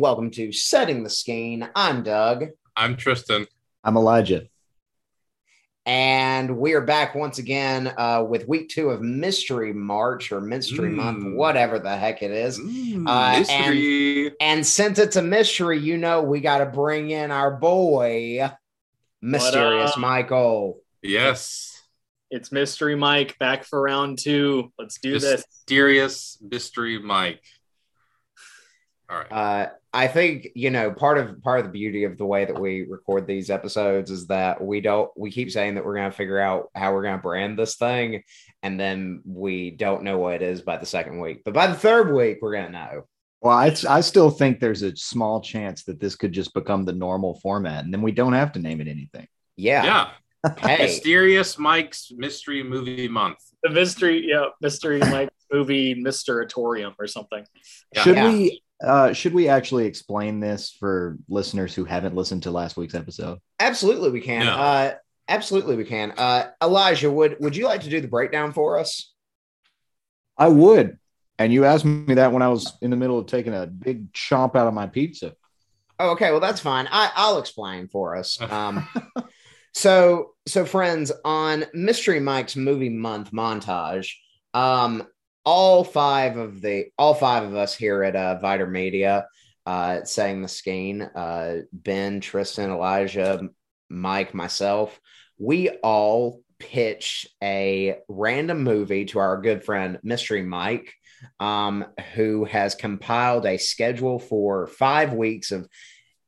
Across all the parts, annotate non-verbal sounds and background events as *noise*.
Hello and welcome to Setting the Skein. I'm Doug, I'm Tristan. I'm Elijah. and we are back once again uh, with week two of Mystery March or Mystery Mm. Month, whatever the heck it is. Mm, Uh, mystery. And since it's a mystery, you know we got to bring in our boy, Mysterious? Michael. yes. It's Mystery Mike back for round two. Let's do this. Mysterious mystery Mike. All right. Uh, I think you know part of part of the beauty of the way that we record these episodes is that we don't we keep saying that we're going to figure out how we're going to brand this thing, and then we don't know what it is by the second week. But by the third week, we're going to know. Well, I, I still think there's a small chance that this could just become the normal format, and then we don't have to name it anything. Yeah. yeah. Hey. Mysterious Mike's Mystery Movie Month. The mystery, yeah, Mystery Mike *laughs* movie, Mysteratorium or something. Yeah. should Yeah. we? Uh, should we actually explain this for listeners who haven't listened to last week's episode? Absolutely, we can. No. Uh, absolutely, we can. Uh, Elijah, would would you like to do the breakdown for us? I would. And you asked me that when I was in the middle of taking a big chomp out of my pizza. Oh, okay. Well, that's fine. I, I'll explain for us. *laughs* Um, so, so friends, on Mystery Mike's movie month montage, um, all five of the all five of us here at uh, Viter Media, uh, saying the skein, uh, Ben, Tristan, Elijah, Mike, myself, we all pitch a random movie to our good friend Mystery Mike, um, who has compiled a schedule for five weeks of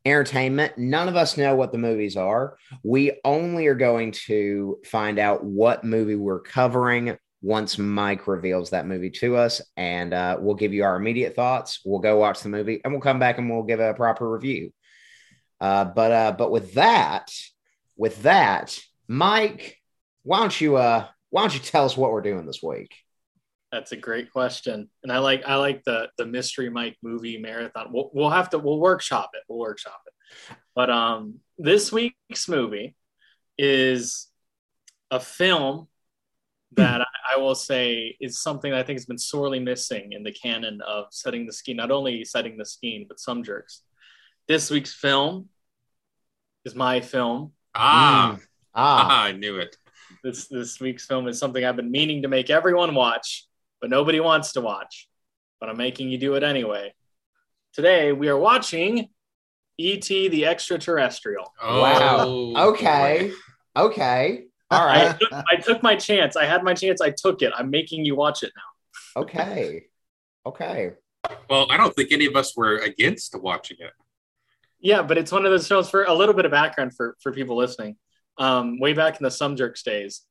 entertainment. None of us know what the movies are. We only are going to find out what movie we're covering once Mike reveals that movie to us, and uh, we'll give you our immediate thoughts. We'll go watch the movie, and we'll come back and we'll give a proper review. Uh, but uh, but with that, with that, Mike, why don't you uh why don't you tell us what we're doing this week? That's a great question, and I like I like the the Mystery Mike movie marathon. We'll we'll have to we'll workshop it. We'll workshop it. But um, this week's movie is a film that I, I will say is something that I think has been sorely missing in the canon of setting the scheme. Not only setting the scheme, but some jerks. This week's film is my film. Ah, Ah, *laughs* I knew it. This this week's film is something I've been meaning to make everyone watch, but nobody wants to watch. But I'm making you do it anyway. Today we are watching E.T. the Extraterrestrial. Oh, Wow. okay, boy. okay, all I took, *laughs* I took my chance. I had my chance. I took it. I'm making you watch it now. okay, okay. Well, I don't think any of us were against watching it. Yeah, but it's one of those films for a little bit of background for for people listening. Um, way back in the Some Jerks days,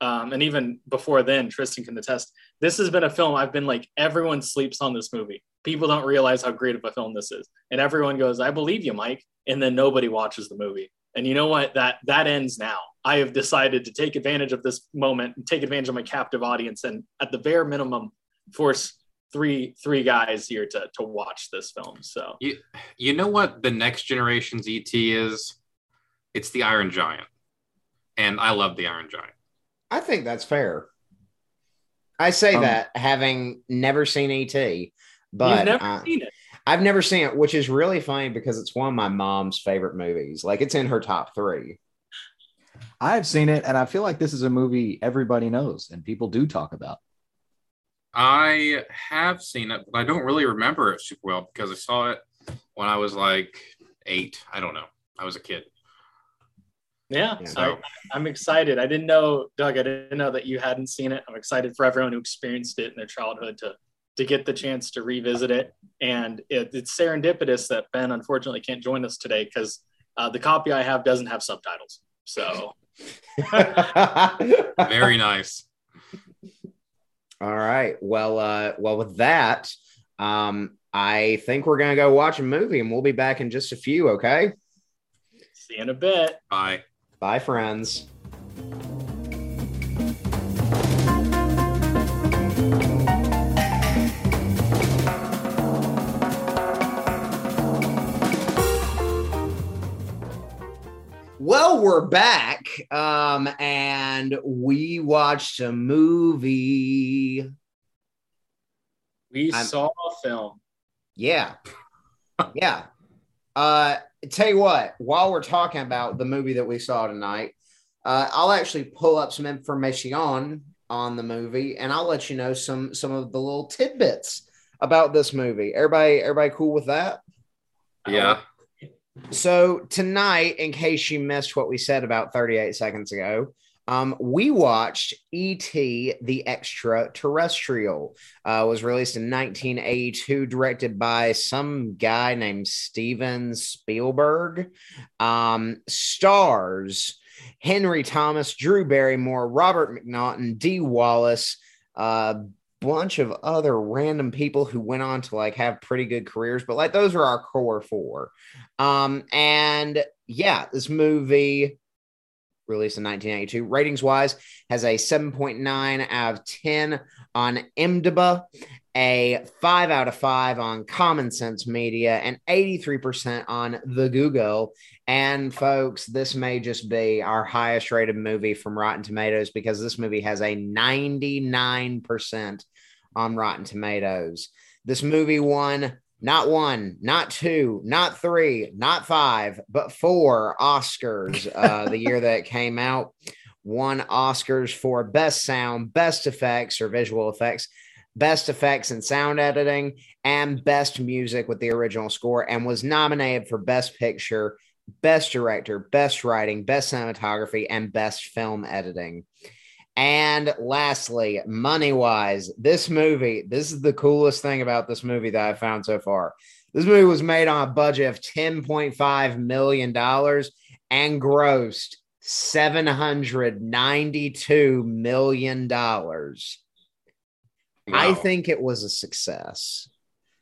um, and even before then, Tristan can attest. This has been a film I've been like, everyone sleeps on this movie. People don't realize how great of a film this is, and everyone goes, "I believe you, Mike," and then nobody watches the movie. And you know what? That that ends now. I have decided to take advantage of this moment and take advantage of my captive audience, and at the bare minimum, force three three guys here to to watch this film. So You, you know what the next generation's ET is? It's the Iron Giant. And I love the Iron Giant. I think that's fair. I say Um, that having never seen ET, but you've but never uh, seen it. I've never seen it, which is really funny because it's one of my mom's favorite movies. Like it's in her top three. I've seen it, and I feel like this is a movie everybody knows and people do talk about. I have seen it, but I don't really remember it super well because I saw it when I was like eight. I don't know. I was a kid. Yeah, Yeah. So I, am excited. I didn't know, Doug. I didn't know that you hadn't seen it. I'm excited for everyone who experienced it in their childhood to to get the chance to revisit it. And it, it's serendipitous that Ben unfortunately can't join us today because uh, the copy I have doesn't have subtitles. So *laughs* very nice. All right. Well, uh, well, with that, um, I think we're gonna go watch a movie, and we'll be back in just a few. Okay. see you in a bit. Bye. Bye, friends. Well, we're back, um, and we watched a movie. We I'm- saw a film. Yeah, yeah. Uh, tell you what, while we're talking about the movie that we saw tonight, uh, I'll actually pull up some information on on the movie, and I'll let you know some some of the little tidbits about this movie. Everybody, everybody, cool with that? Yeah. So tonight, in case you missed what we said about 38 seconds ago, um, we watched E.T. the Extraterrestrial. Uh, was released in 1982, directed by some guy named Steven Spielberg. Um, stars Henry Thomas, Drew Barrymore, Robert McNaughton, Dee Wallace, a bunch of other random people who went on to like have pretty good careers, but like those are our core four. Um, and yeah, this movie released in 1982, ratings wise, has a 7.9 out of 10 on IMDb, a 5 out of 5 on Common Sense Media, and 83% on the Google. And folks, this may just be our highest rated movie from Rotten Tomatoes because this movie has a 99% on Rotten Tomatoes. This movie won not one, not two, not three, not five, but four Oscars uh, the *laughs* year that it came out. Won Oscars for best sound, best effects or visual effects, best effects and sound editing, and best music with the original score, and was nominated for best picture, best director, best writing, best cinematography, and best film editing. And lastly, money wise, this movie, this is the coolest thing about this movie that I've found so far. This movie was made on a budget of $10.5 million and grossed $792 million. I Wow. think it was a success.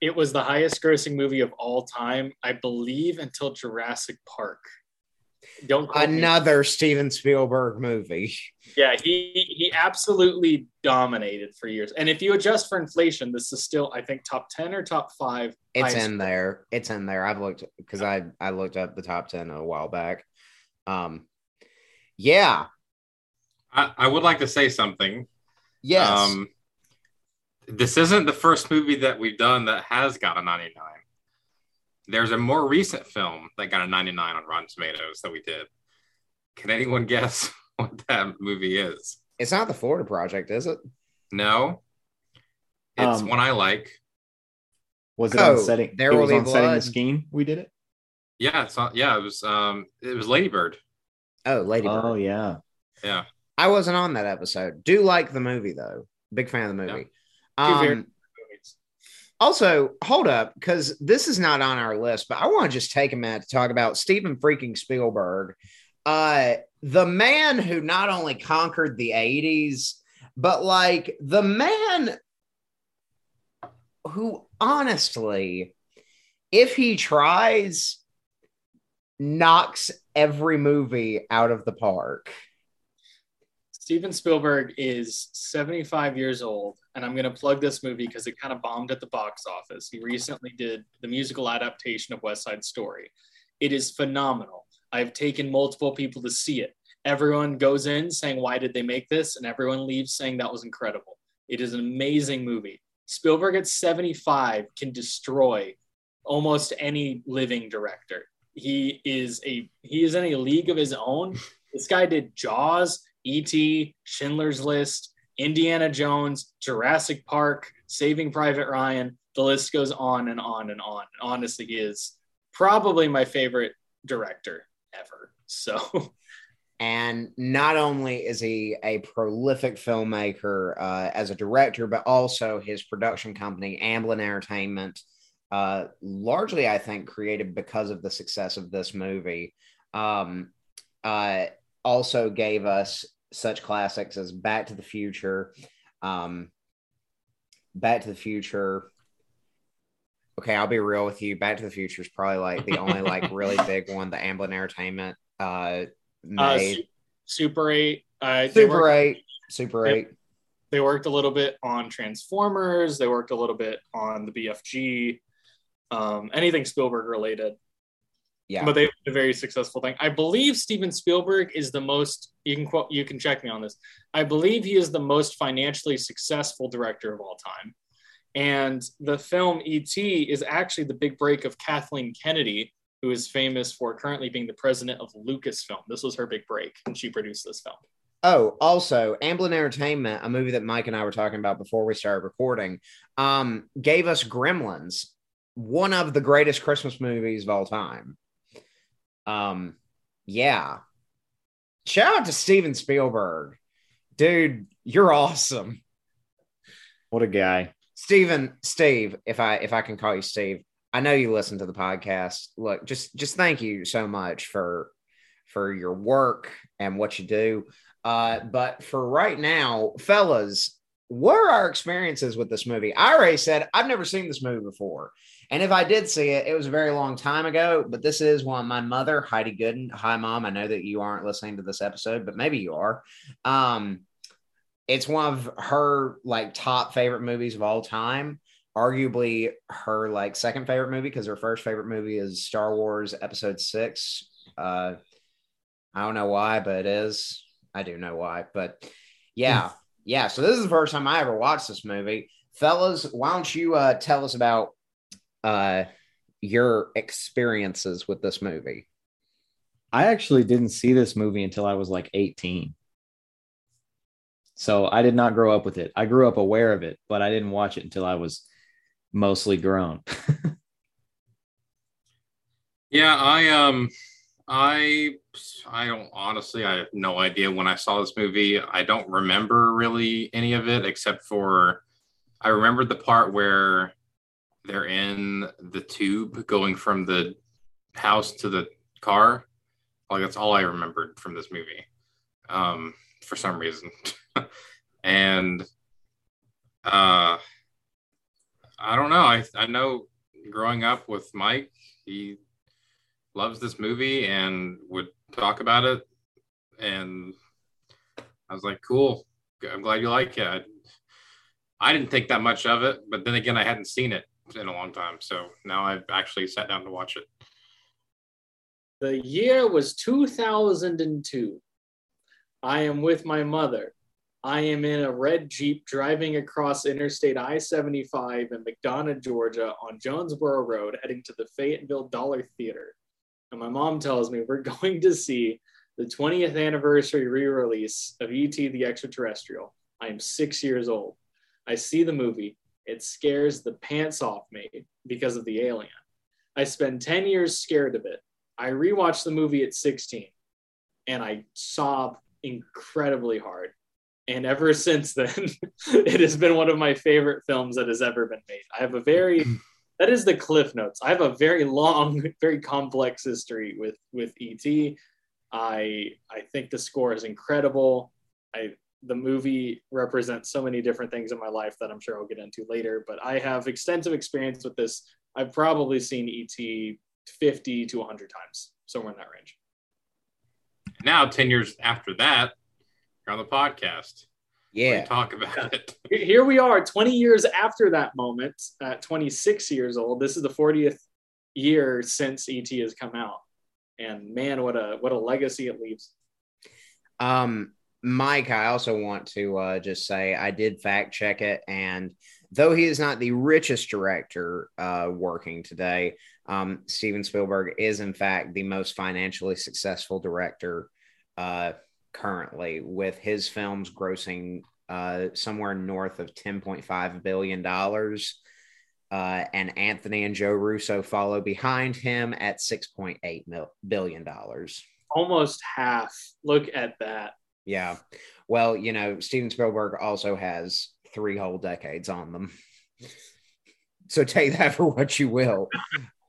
It was the highest grossing movie of all time, I believe, until Jurassic Park. Don't quote me. Another Steven Spielberg movie. Yeah, he he absolutely dominated for years. And if you adjust for inflation, this is still, I think, top ten or top five. It's highest- in there. It's in there. I've looked because I I looked up the top 10 a while back. Um yeah. I, I would like to say something. Yes. Um, this isn't the first movie that we've done that has got a 99. There's a more recent film that got a 99 on Rotten Tomatoes that we did. Can anyone *laughs* guess what that movie is? it's not the Florida Project, is it? No. It's Um, one I like. Was it Oh, on setting? There it was Be on setting the scheme. We did it. Yeah, it's not, yeah, it was um it was Lady Bird. Oh, Lady Oh yeah. Yeah. I wasn't on that episode. Do like the movie though. Big fan of the movie. Two very- Um, also, hold up, because this is not on our list, but I want to just take a minute to talk about Steven freaking Spielberg. Uh, the man who not only conquered the 80s, but like the man who honestly, if he tries, knocks every movie out of the park. Steven Spielberg is 75 years old, and I'm going to plug this movie because it kind of bombed at the box office. He recently did the musical adaptation of West Side Story. It is phenomenal. I've taken multiple people to see it. Everyone goes in saying, Why did they make this? And everyone leaves saying that was incredible. It is an amazing movie. Spielberg at 75 can destroy almost any living director. He is a he is in a league of his own. This guy did Jaws, E.T., Schindler's List, Indiana Jones, Jurassic Park, Saving Private Ryan. The list goes on and on and on. Honestly, he is probably my favorite director ever. So And not only is he a prolific filmmaker uh, as a director, but also his production company, Amblin Entertainment, uh, largely, I think, created because of the success of this movie, um, uh, also gave us such classics as Back to the Future, um, Back to the Future. Okay, I'll be real with you. Back to the Future is probably like the only like *laughs* really big one the Amblin Entertainment uh, uh, made. Su- Super 8. Uh, Super worked- Eight, Super. Eight. they worked a little bit on Transformers. They worked a little bit on the BFG, um, anything Spielberg related. Yeah, But they had a very successful thing. I believe Steven Spielberg is the most. You can quote. You can check me on this. I believe he is the most financially successful director of all time. And the film E.T. is actually the big break of Kathleen Kennedy, who is famous for currently being the president of Lucasfilm. This was her big break, and she produced this film. Oh, also, Amblin Entertainment, a movie that Mike and I were talking about before we started recording, um, gave us Gremlins, one of the greatest Christmas movies of all time. Um, yeah. Shout out to Steven Spielberg. Dude, you're awesome. What a guy. Steven, Steve, if I if I can call you Steve, I know you listen to the podcast. Look, just just thank you so much for for your work and what you do. Uh, but for right now, fellas, what are our experiences with this movie? I already said I've never seen this movie before. And if I did see it, it was a very long time ago. But this is one my mother, Heidi Gooden. Hi, mom. I know that you aren't listening to this episode, but maybe you are. Um, it's one of her like top favorite movies of all time. Arguably her like second favorite movie because her first favorite movie is Star Wars Episode Six. Uh, I don't know why, but it is. I do know why, but yeah, yeah. So this is the first time I ever watched this movie, fellas. Why don't you uh, tell us about uh, your experiences with this movie? I actually didn't see this movie until I was like 18. So I did not grow up with it. I grew up aware of it, but I didn't watch it until I was mostly grown. *laughs* yeah, I um I I don't honestly I have no idea when I saw this movie. I don't remember really any of it except for I remember the part where they're in the tube going from the house to the car. Like that's all I remembered from this movie. Um for some reason. *laughs* and uh I don't know. I I know growing up with Mike, he loves this movie and would talk about it. And I was like, cool. I'm glad you like it. I, I didn't think that much of it, but then again, I hadn't seen it in a long time. So now I've actually sat down to watch it. The year was 2002. I am with my mother. I am in a red Jeep driving across Interstate I 75 in McDonough, Georgia on Jonesboro Road, heading to the Fayetteville Dollar Theater. And my mom tells me we're *laughs* going to see the 20th anniversary re release of E.T. the Extraterrestrial. I am six years old. I see the movie. It scares the pants off me because of the alien. I spend 10 years scared of it. I rewatched the movie at 16 and I sob incredibly hard. And ever *laughs* since then, *laughs* it has been one of my favorite films that has ever been made. I have a very *clears throat* that is the cliff notes. I have a very long, *laughs* very complex history with with ET. I I think the score is incredible. I the movie represents so many different things in my life that I'm sure I'll get into later. But I have extensive experience with this. I've probably seen ET 50 to 100 times, somewhere in that range. Now, 10 years after that, you're on the podcast. Yeah. Talk about it. Here we are, 20 years after that moment, at 26 years old. This is the 40th year since ET has come out. And man, what a what a legacy it leaves. Um, Mike, I also want to uh, just say I did fact check it, and though he is not the richest director uh, working today, um, Steven Spielberg is in fact the most financially successful director uh, currently, with his films grossing uh, somewhere north of ten point five billion dollars. Uh, and Anthony and Joe Russo follow behind him at six point eight billion dollars. Almost half. Look at that. Yeah. Well, you know, Steven Spielberg also has three whole decades on them. So take that for what you will.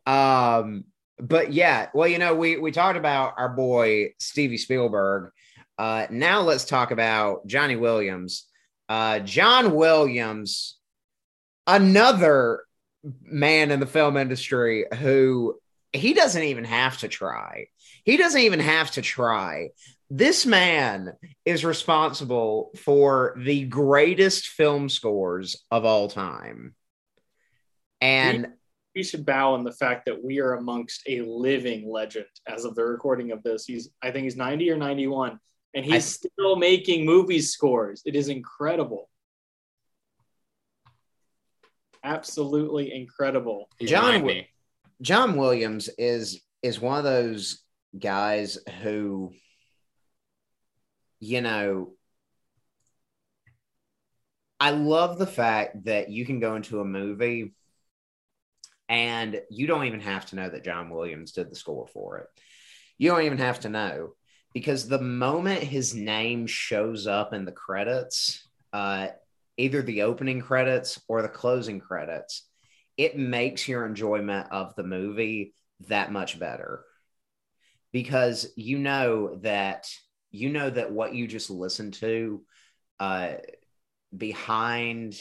Um, but yeah, well, you know, we we talked about our boy Stevie Spielberg. Uh, now let's talk about Johnny Williams. Uh, John Williams, another man in the film industry who he doesn't even have to try. He doesn't even have to try. This man is responsible for the greatest film scores of all time. And we should bow in the fact that we are amongst a living legend as of the recording of this. He's I think he's 90 or 91 and he's I, still making movie scores. It is incredible. absolutely incredible. John John Williams is is one of those guys who, you know, I love the fact that you can go into a movie and you don't even have to know that John Williams did the score for it. You don't even have to know because the moment his name shows up in the credits, uh, either the opening credits or the closing credits, it makes your enjoyment of the movie that much better because you know that you know that what you just listened to uh, behind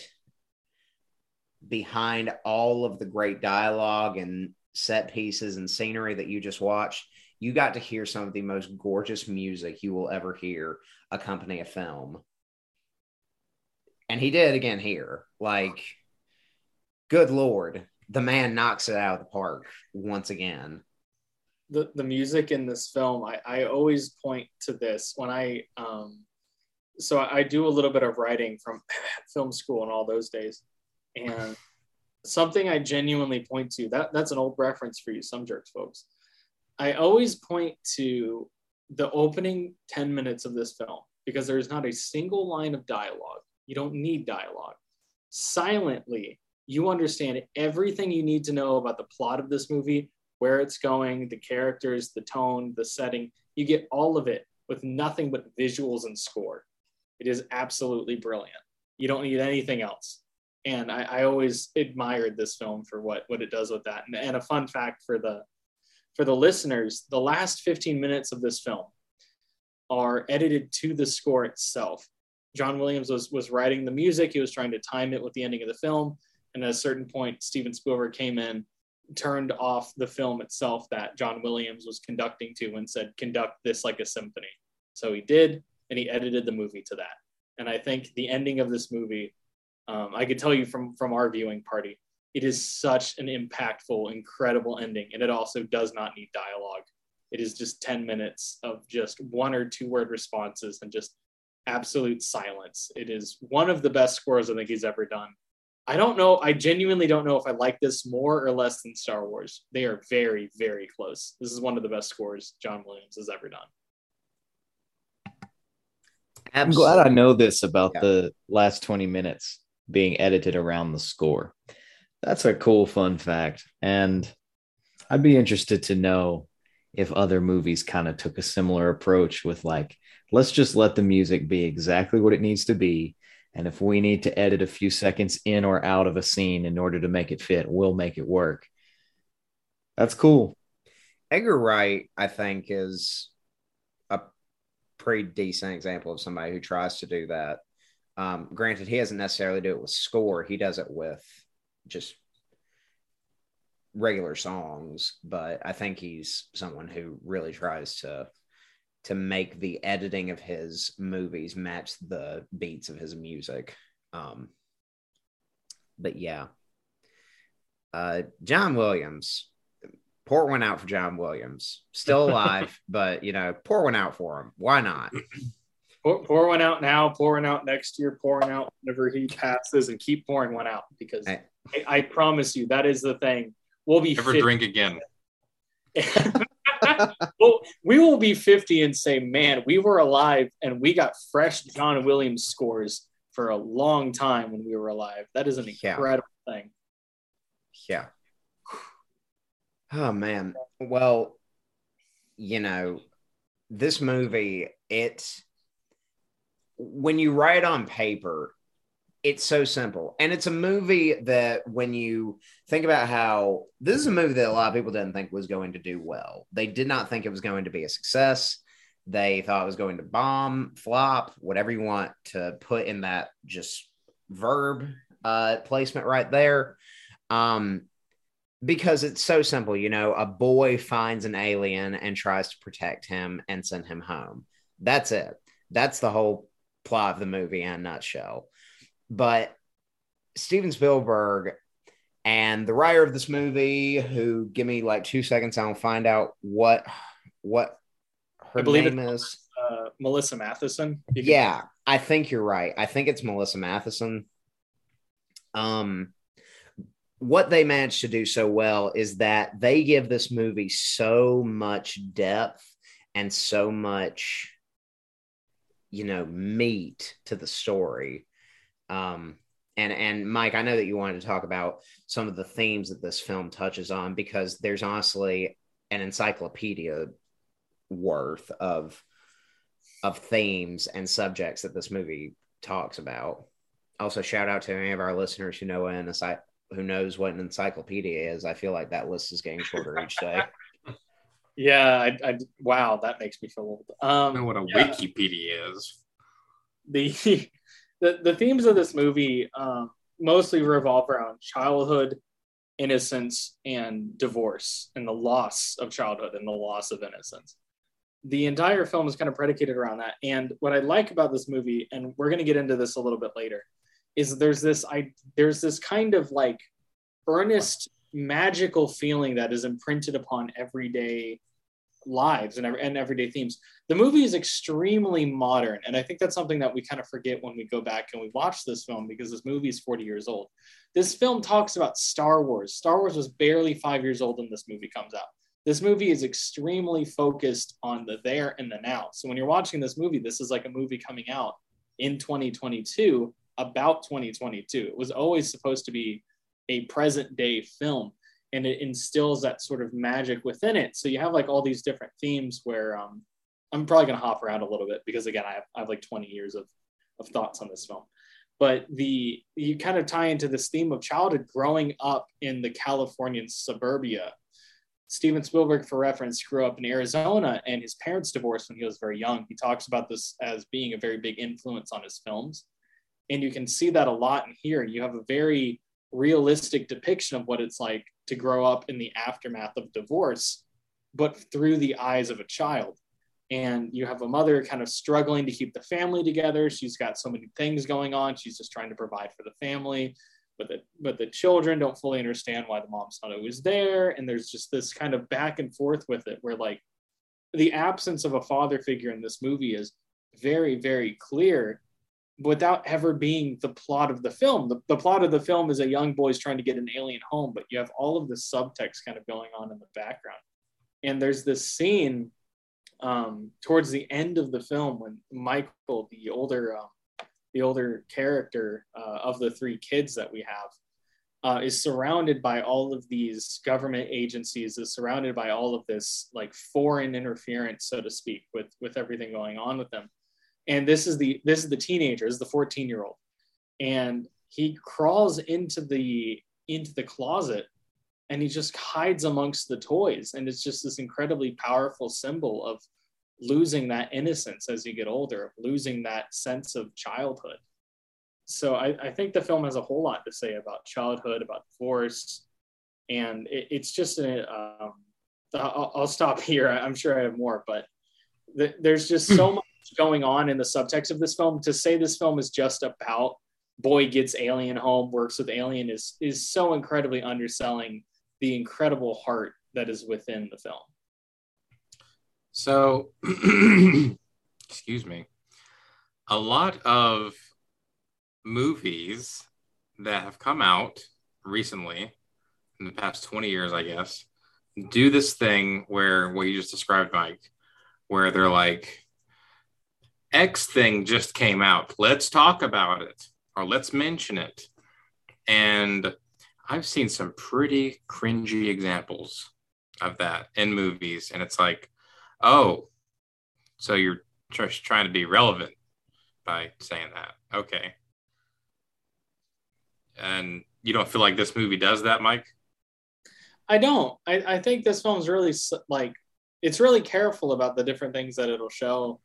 behind all of the great dialogue and set pieces and scenery that you just watched you got to hear some of the most gorgeous music you will ever hear accompany a film. And he did again here. Like good lord the man knocks it out of the park once again the, the music in this film, I, I always point to this when I um, so I, do a little bit of writing from *laughs* film school and all those days, and something I genuinely point to that that's an old reference for you, some jerks folks. I always point to the opening 10 minutes of this film because there's not a single line of dialogue. You don't need dialogue. Silently, you understand everything you need to know about the plot of this movie where it's going, the characters, the tone, the setting. You get all of it with nothing but visuals and score. It is absolutely brilliant. You don't need anything else. And I, I always admired this film for what, what it does with that. And, and a fun fact for the for the listeners, the last 15 minutes of this film are edited to the score itself. John Williams was was writing the music. He was trying to time it with the ending of the film. And at a certain point, Steven Spielberg came in turned off the film itself that John Williams was conducting to and said, conduct this like a symphony. So he did, and he edited the movie to that. And I think the ending of this movie, um, I could tell you from from our viewing party, it is such an impactful, incredible ending, and it also does not need dialogue. It is just ten minutes of just one or two word responses and just absolute silence. It is one of the best scores I think he's ever done. I don't know. I genuinely don't know if I like this more or less than Star Wars. They are very, very close. This is one of the best scores John Williams has ever done. I'm glad I know this about Yeah. the last 20 minutes being edited around the score. That's a cool fun fact. And I'd be interested to know if other movies kind of took a similar approach with like, let's just let the music be exactly what it needs to be. And if we need to edit a few seconds in or out of a scene in order to make it fit, we'll make it work. That's cool. Edgar Wright, I think, is a pretty decent example of somebody who tries to do that. Um, granted, he doesn't necessarily do it with score; he does it with just regular songs. But I think he's someone who really tries to to make the editing of his movies match the beats of his music. Um, but yeah, uh, John Williams pour one out for John Williams. Still alive, *laughs* but you know, pour one out for him. Why not? Pour, pour one out now, pour one out next year, pour one out whenever he passes, and keep pouring one out because Hey. I, I promise you that is the thing. We'll be Never 50 drink again. *laughs* *laughs* well, we will be 50 and say, man, we were alive and we got fresh John Williams scores for a long time when we were alive. That is an Yeah. incredible thing. Yeah. Oh man. Well, you know, this movie, it when you write on paper, it's so simple. And it's a movie that when you think about how this is a movie that a lot of people didn't think was going to do well. They did not think it was going to be a success. They thought it was going to bomb, flop, whatever you want to put in that just verb uh, placement right there. Um, because it's so simple, you know, a boy finds an alien and tries to protect him and send him home. That's it. That's the whole plot of the movie in a nutshell. But Steven Spielberg and the writer of this movie, who give me like two seconds, I'll find out what what her I believe name is. Uh, Melissa Mathison. Can- Yeah, I think you're right. I think it's Melissa Mathison. Um, what they managed to do so well is that they give this movie so much depth and so much you know meat to the story um and and mike i know that you wanted to talk about some of the themes that this film touches on because there's honestly an encyclopedia worth of of themes and subjects that this movie talks about also shout out to any of our listeners who know an who knows what an encyclopedia is. I feel like that list is getting shorter each day. *laughs* Yeah, I, I wow, that makes me feel old. Um, I know what a yeah. Wikipedia is. The, *laughs* the the themes of this movie um, mostly revolve around childhood, innocence, and divorce, and the loss of childhood and the loss of innocence. The entire film is kind of predicated around that. And what I like about this movie, and we're going to get into this a little bit later, is there's this I there's this kind of like earnest magical feeling that is imprinted upon everyday lives and, and everyday themes. The movie is extremely modern, and I think that's something that we kind of forget when we go back and we watch this film because this movie is 40 years old. This film talks about Star Wars. Star Wars was barely five years old when this movie comes out. This movie is extremely focused on the there and the now. So when you're watching this movie, this is like a movie coming out in 2022 about 2022. It was always supposed to be a present day film and it instills that sort of magic within it. So you have like all these different themes where um, I'm probably going to hop around a little bit because again, I have, I have like 20 years of, of thoughts on this film. But the you kind of tie into this theme of childhood growing up in the Californian suburbia. Steven Spielberg, for reference, grew up in Arizona and his parents divorced when he was very young. He talks about this as being a very big influence on his films and you can see that a lot in here you have a very realistic depiction of what it's like to grow up in the aftermath of divorce but through the eyes of a child. And you have a mother kind of struggling to keep the family together. She's got so many things going on. She's just trying to provide for the family but the but the children don't fully understand why the mom's not always there. And there's just this kind of back and forth with it where like the absence of a father figure in this movie is very very clear without ever being the plot of the film. The, the plot of the film is a young boy's trying to get an alien home, but you have all of the subtext kind of going on in the background. And there's this scene um, towards the end of the film when Michael, the older, um, the older character uh, of the three kids that we have, uh, is surrounded by all of these government agencies, is surrounded by all of this like foreign interference, so to speak, with with everything going on with them and this is the this is the teenager this is the 14 year old and he crawls into the into the closet and he just hides amongst the toys. And it's just this incredibly powerful symbol of losing that innocence as you get older losing that sense of childhood. So I, I think the film has a whole lot to say about childhood about divorce. And it, it's just a um, I'll, I'll, stop here. I'm sure i have more but th- there's just so *clears throat* much going on in the subtext of this film. To say this film is just about boy gets alien home, works with alien is is so incredibly underselling the incredible heart that is within the film. So, *clears throat* excuse me. A lot of movies that have come out recently in the past 20 years, I guess, do this thing where what you just described, Mike, where they're like, X thing just came out. Let's talk about it or let's mention it. And I've seen some pretty cringy examples of that in movies. And it's like, oh, so you're just trying to be relevant by saying that. Okay. And you don't feel like this movie does that, Mike? I don't. I, I think this film's really like, it's really careful about the different things that it'll show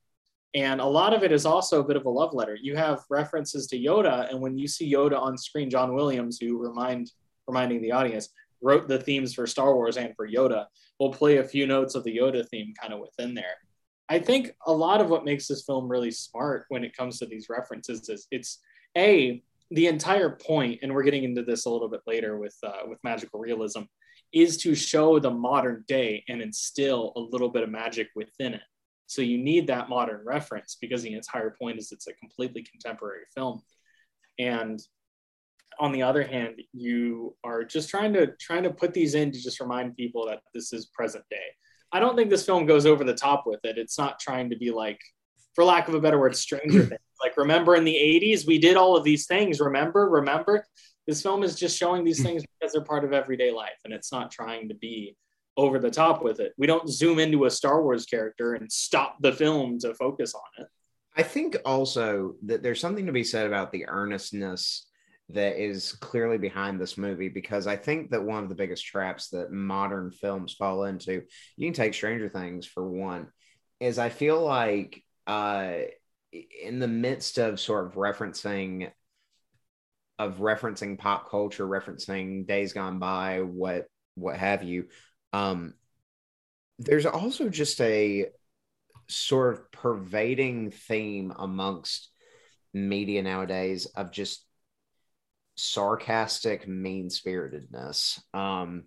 and a lot of it is also a bit of a love letter. You have references to Yoda, and when you see Yoda on screen, John Williams, who remind reminding the audience, wrote the themes for Star Wars and for Yoda, will play a few notes of the Yoda theme kind of within there. I think a lot of what makes this film really smart when it comes to these references is it's a the entire point, and we're getting into this a little bit later with uh, with magical realism, is to show the modern day and instill a little bit of magic within it. So you need that modern reference because the entire point is it's a completely contemporary film. And on the other hand, you are just trying to trying to put these in to just remind people that this is present day. I don't think this film goes over the top with it. It's not trying to be like, for lack of a better word, Stranger *clears throat* Things. Like, remember in the 80s, we did all of these things. Remember, remember. This film is just showing these hmm. things because they're part of everyday life, and it's not trying to be over the top with it. We don't zoom into a Star Wars character and stop the film to focus on it. I think also that there's something to be said about the earnestness that is clearly behind this movie because I think that one of the biggest traps that modern films fall into, you can take Stranger Things for one, is I feel like uh, in the midst of sort of referencing of referencing pop culture, referencing days gone by, what what have you, um, there's also just a sort of pervading theme amongst media nowadays of just sarcastic mean spiritedness. Um,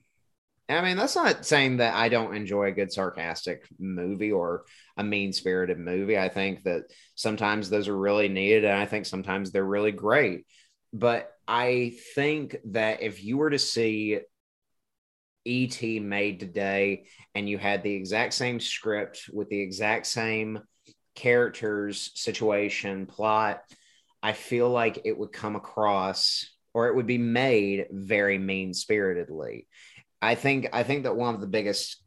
I mean, that's not saying that I don't enjoy a good sarcastic movie or a mean spirited movie. I think that sometimes those are really needed, and I think sometimes they're really great. But I think that if you were to see ET made today and you had the exact same script with the exact same characters, situation, plot, I feel like it would come across or it would be made very mean spiritedly. I think I think that one of the biggest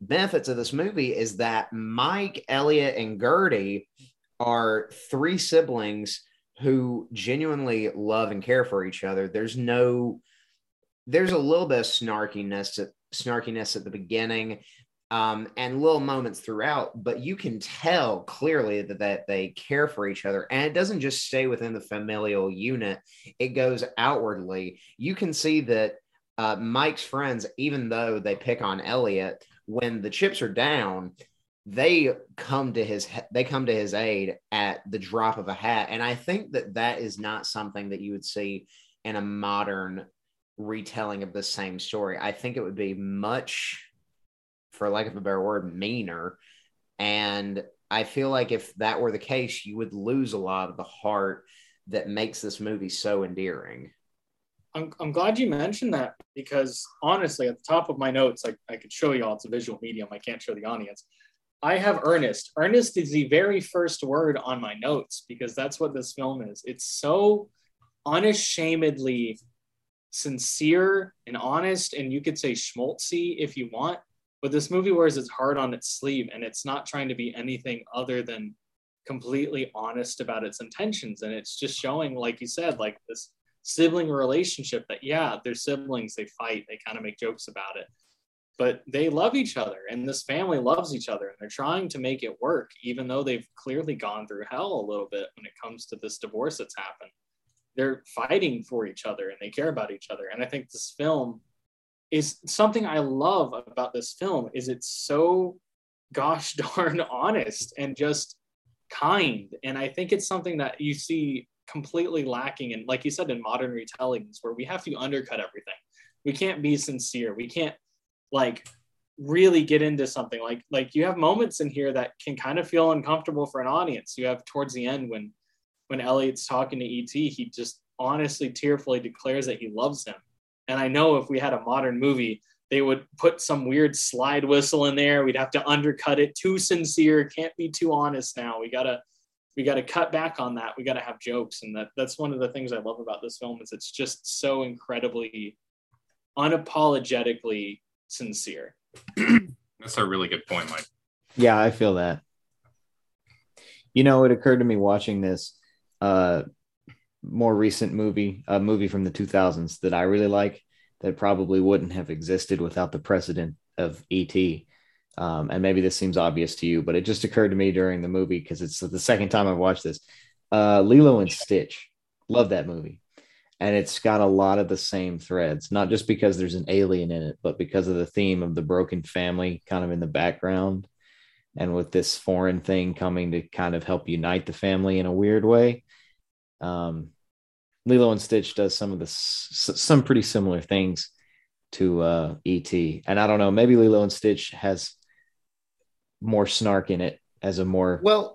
benefits of this movie is that Mike, Elliot, and Gertie are three siblings who genuinely love and care for each other. There's no there's a little bit of snarkiness snarkiness at the beginning um, and little moments throughout, but you can tell clearly that, that they care for each other. And it doesn't just stay within the familial unit, it goes outwardly. You can see that uh, Mike's friends, even though they pick on Elliot, when the chips are down, they come to his they come to his aid at the drop of a hat and i think that that is not something that you would see in a modern retelling of the same story. I think it would be much, for lack of a better word, meaner. And I feel like if that were the case, you would lose a lot of the heart that makes this movie so endearing. I'm, I'm glad you mentioned that because honestly, at the top of my notes, I, I could show you all. It's a visual medium. I can't show the audience. I have earnest. Earnest is the very first word on my notes because that's what this film is. It's so unashamedly sincere and honest, and you could say schmaltzy if you want. But this movie wears its heart on its sleeve, and it's not trying to be anything other than completely honest about its intentions. And it's just showing, like you said, like this sibling relationship that, yeah, they're siblings, they fight, they kind of make jokes about it, but they love each other, and this family loves each other, and they're trying to make it work, even though they've clearly gone through hell a little bit when it comes to this divorce that's happened they're fighting for each other and they care about each other. And i think this film is something i love about this film is it's so gosh *laughs* darn honest and just kind. And i think it's something that you see completely lacking in like you said in modern retellings where we have to undercut everything. We can't be sincere. We can't like really get into something. Like like you have moments in here that can kind of feel uncomfortable for an audience. You have towards the end when when Elliot's talking to ET, he just honestly tearfully declares that he loves him. And I know if we had a modern movie, they would put some weird slide whistle in there. We'd have to undercut it. Too sincere, can't be too honest now. We gotta we gotta cut back on that. We gotta have jokes. And that that's one of the things I love about this film is it's just so incredibly unapologetically sincere. *clears throat* That's a really good point, Mike. Yeah, I feel that. You know, it occurred to me watching this uh, more recent movie, a movie from the 2000s that I really like that probably wouldn't have existed without the precedent of E.T. Um, and maybe this seems obvious to you, but it just occurred to me during the movie because it's the second time I've watched this. Uh, Lilo and Stitch, love that movie, and it's got a lot of the same threads. Not just because there's an alien in it, but because of the theme of the broken family kind of in the background, and with this foreign thing coming to kind of help unite the family in a weird way. Um, Lilo and Stitch does some of the some pretty similar things to uh, ET, and I don't know, maybe Lilo and Stitch has more snark in it as a more well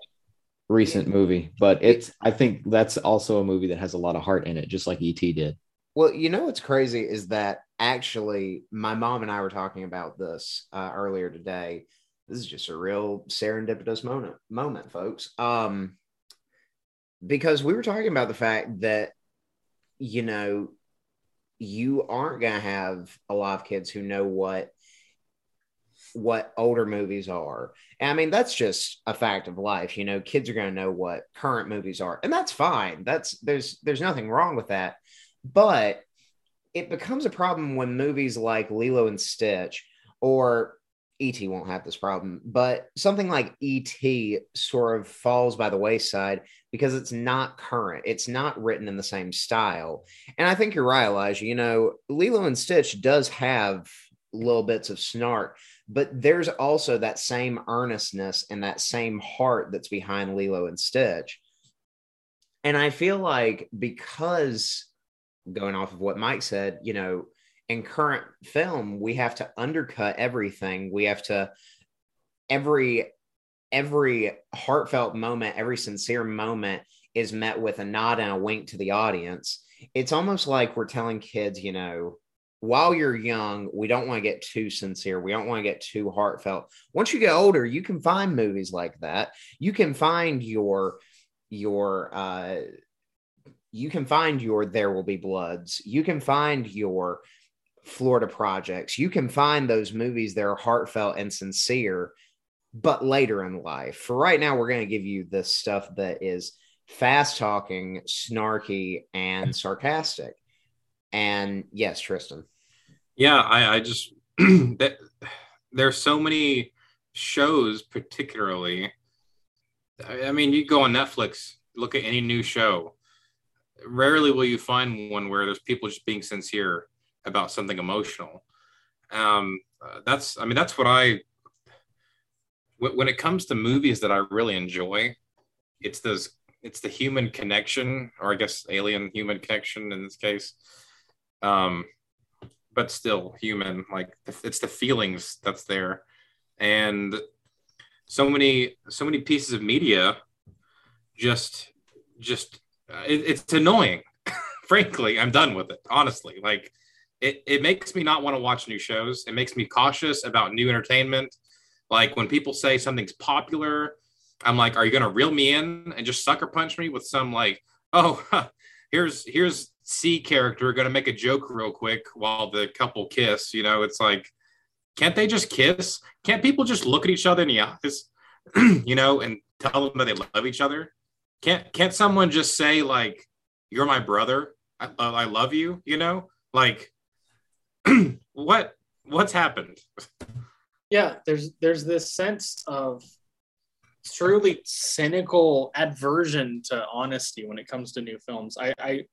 recent movie, but it's I think that's also a movie that has a lot of heart in it, just like ET did. Well, you know what's crazy is that actually my mom and I were talking about this uh, earlier today. This is just a real serendipitous moment, moment, folks. Um, because we were talking about the fact that you know you aren't going to have a lot of kids who know what what older movies are. And I mean, that's just a fact of life. You know, kids are going to know what current movies are, and that's fine. That's there's there's nothing wrong with that. But it becomes a problem when movies like Lilo and Stitch or ET won't have this problem, but something like ET sort of falls by the wayside because it's not current. It's not written in the same style. And I think you're right, Elijah. You know, Lilo and Stitch does have little bits of snark, but there's also that same earnestness and that same heart that's behind Lilo and Stitch. And I feel like because going off of what Mike said, you know, in current film, we have to undercut everything. We have to every every heartfelt moment, every sincere moment is met with a nod and a wink to the audience. It's almost like we're telling kids, you know, while you're young, we don't want to get too sincere. We don't want to get too heartfelt. Once you get older, you can find movies like that. You can find your your uh you can find your There Will Be Bloods. You can find your Florida projects. You can find those movies that are heartfelt and sincere, but later in life. For right now, we're going to give you the stuff that is fast talking, snarky, and sarcastic. And yes, Tristan. Yeah, I, I just *clears throat* that there's so many shows, particularly. I mean, you go on Netflix, look at any new show. Rarely will you find one where there's people just being sincere about something emotional. Um, uh, that's, I mean, that's what I, when it comes to movies that I really enjoy, it's those, it's the human connection, or I guess alien human connection in this case. Um, but still human, like it's the feelings that's there. And so many, so many pieces of media just, just, uh, it, it's annoying *laughs* frankly i'm done with it honestly like it, it makes me not want to watch new shows. It makes me cautious about new entertainment. Like when people say something's popular, I'm like, are you going to reel me in and just sucker punch me with some like, oh, huh, *laughs* here's here's C character going to make a joke real quick while the couple kiss. You know, it's like, can't they just kiss? Can't people just look at each other in the eyes, *clears throat* you know, and tell them that they love each other? Can't can't someone just say like, you're my brother, I, I love you, you know, like *clears throat* what what's happened? Yeah, there's there's this sense of truly cynical aversion to honesty when it comes to new films. I, I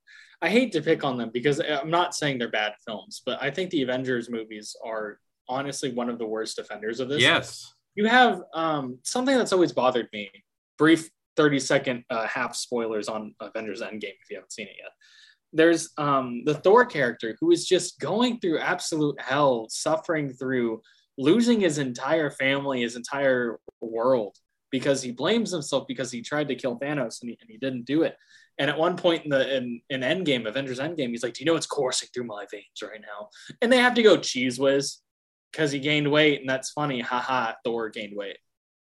I hate to pick on them because I'm not saying they're bad films, but I think the Avengers movies are honestly one of the worst offenders of this. Yes. You have um, something that's always bothered me. Brief 30 second uh, half spoilers on Avengers Endgame if you haven't seen it yet there's um, the Thor character who is just going through absolute hell, suffering through losing his entire family, his entire world because he blames himself because he tried to kill Thanos and he, and he didn't do it. And at one point in the in, in Endgame, Avengers Endgame, he's like, "Do you know what's coursing through my veins right now?" And they have to go cheese whiz because he gained weight, and that's funny. Haha, Thor gained weight.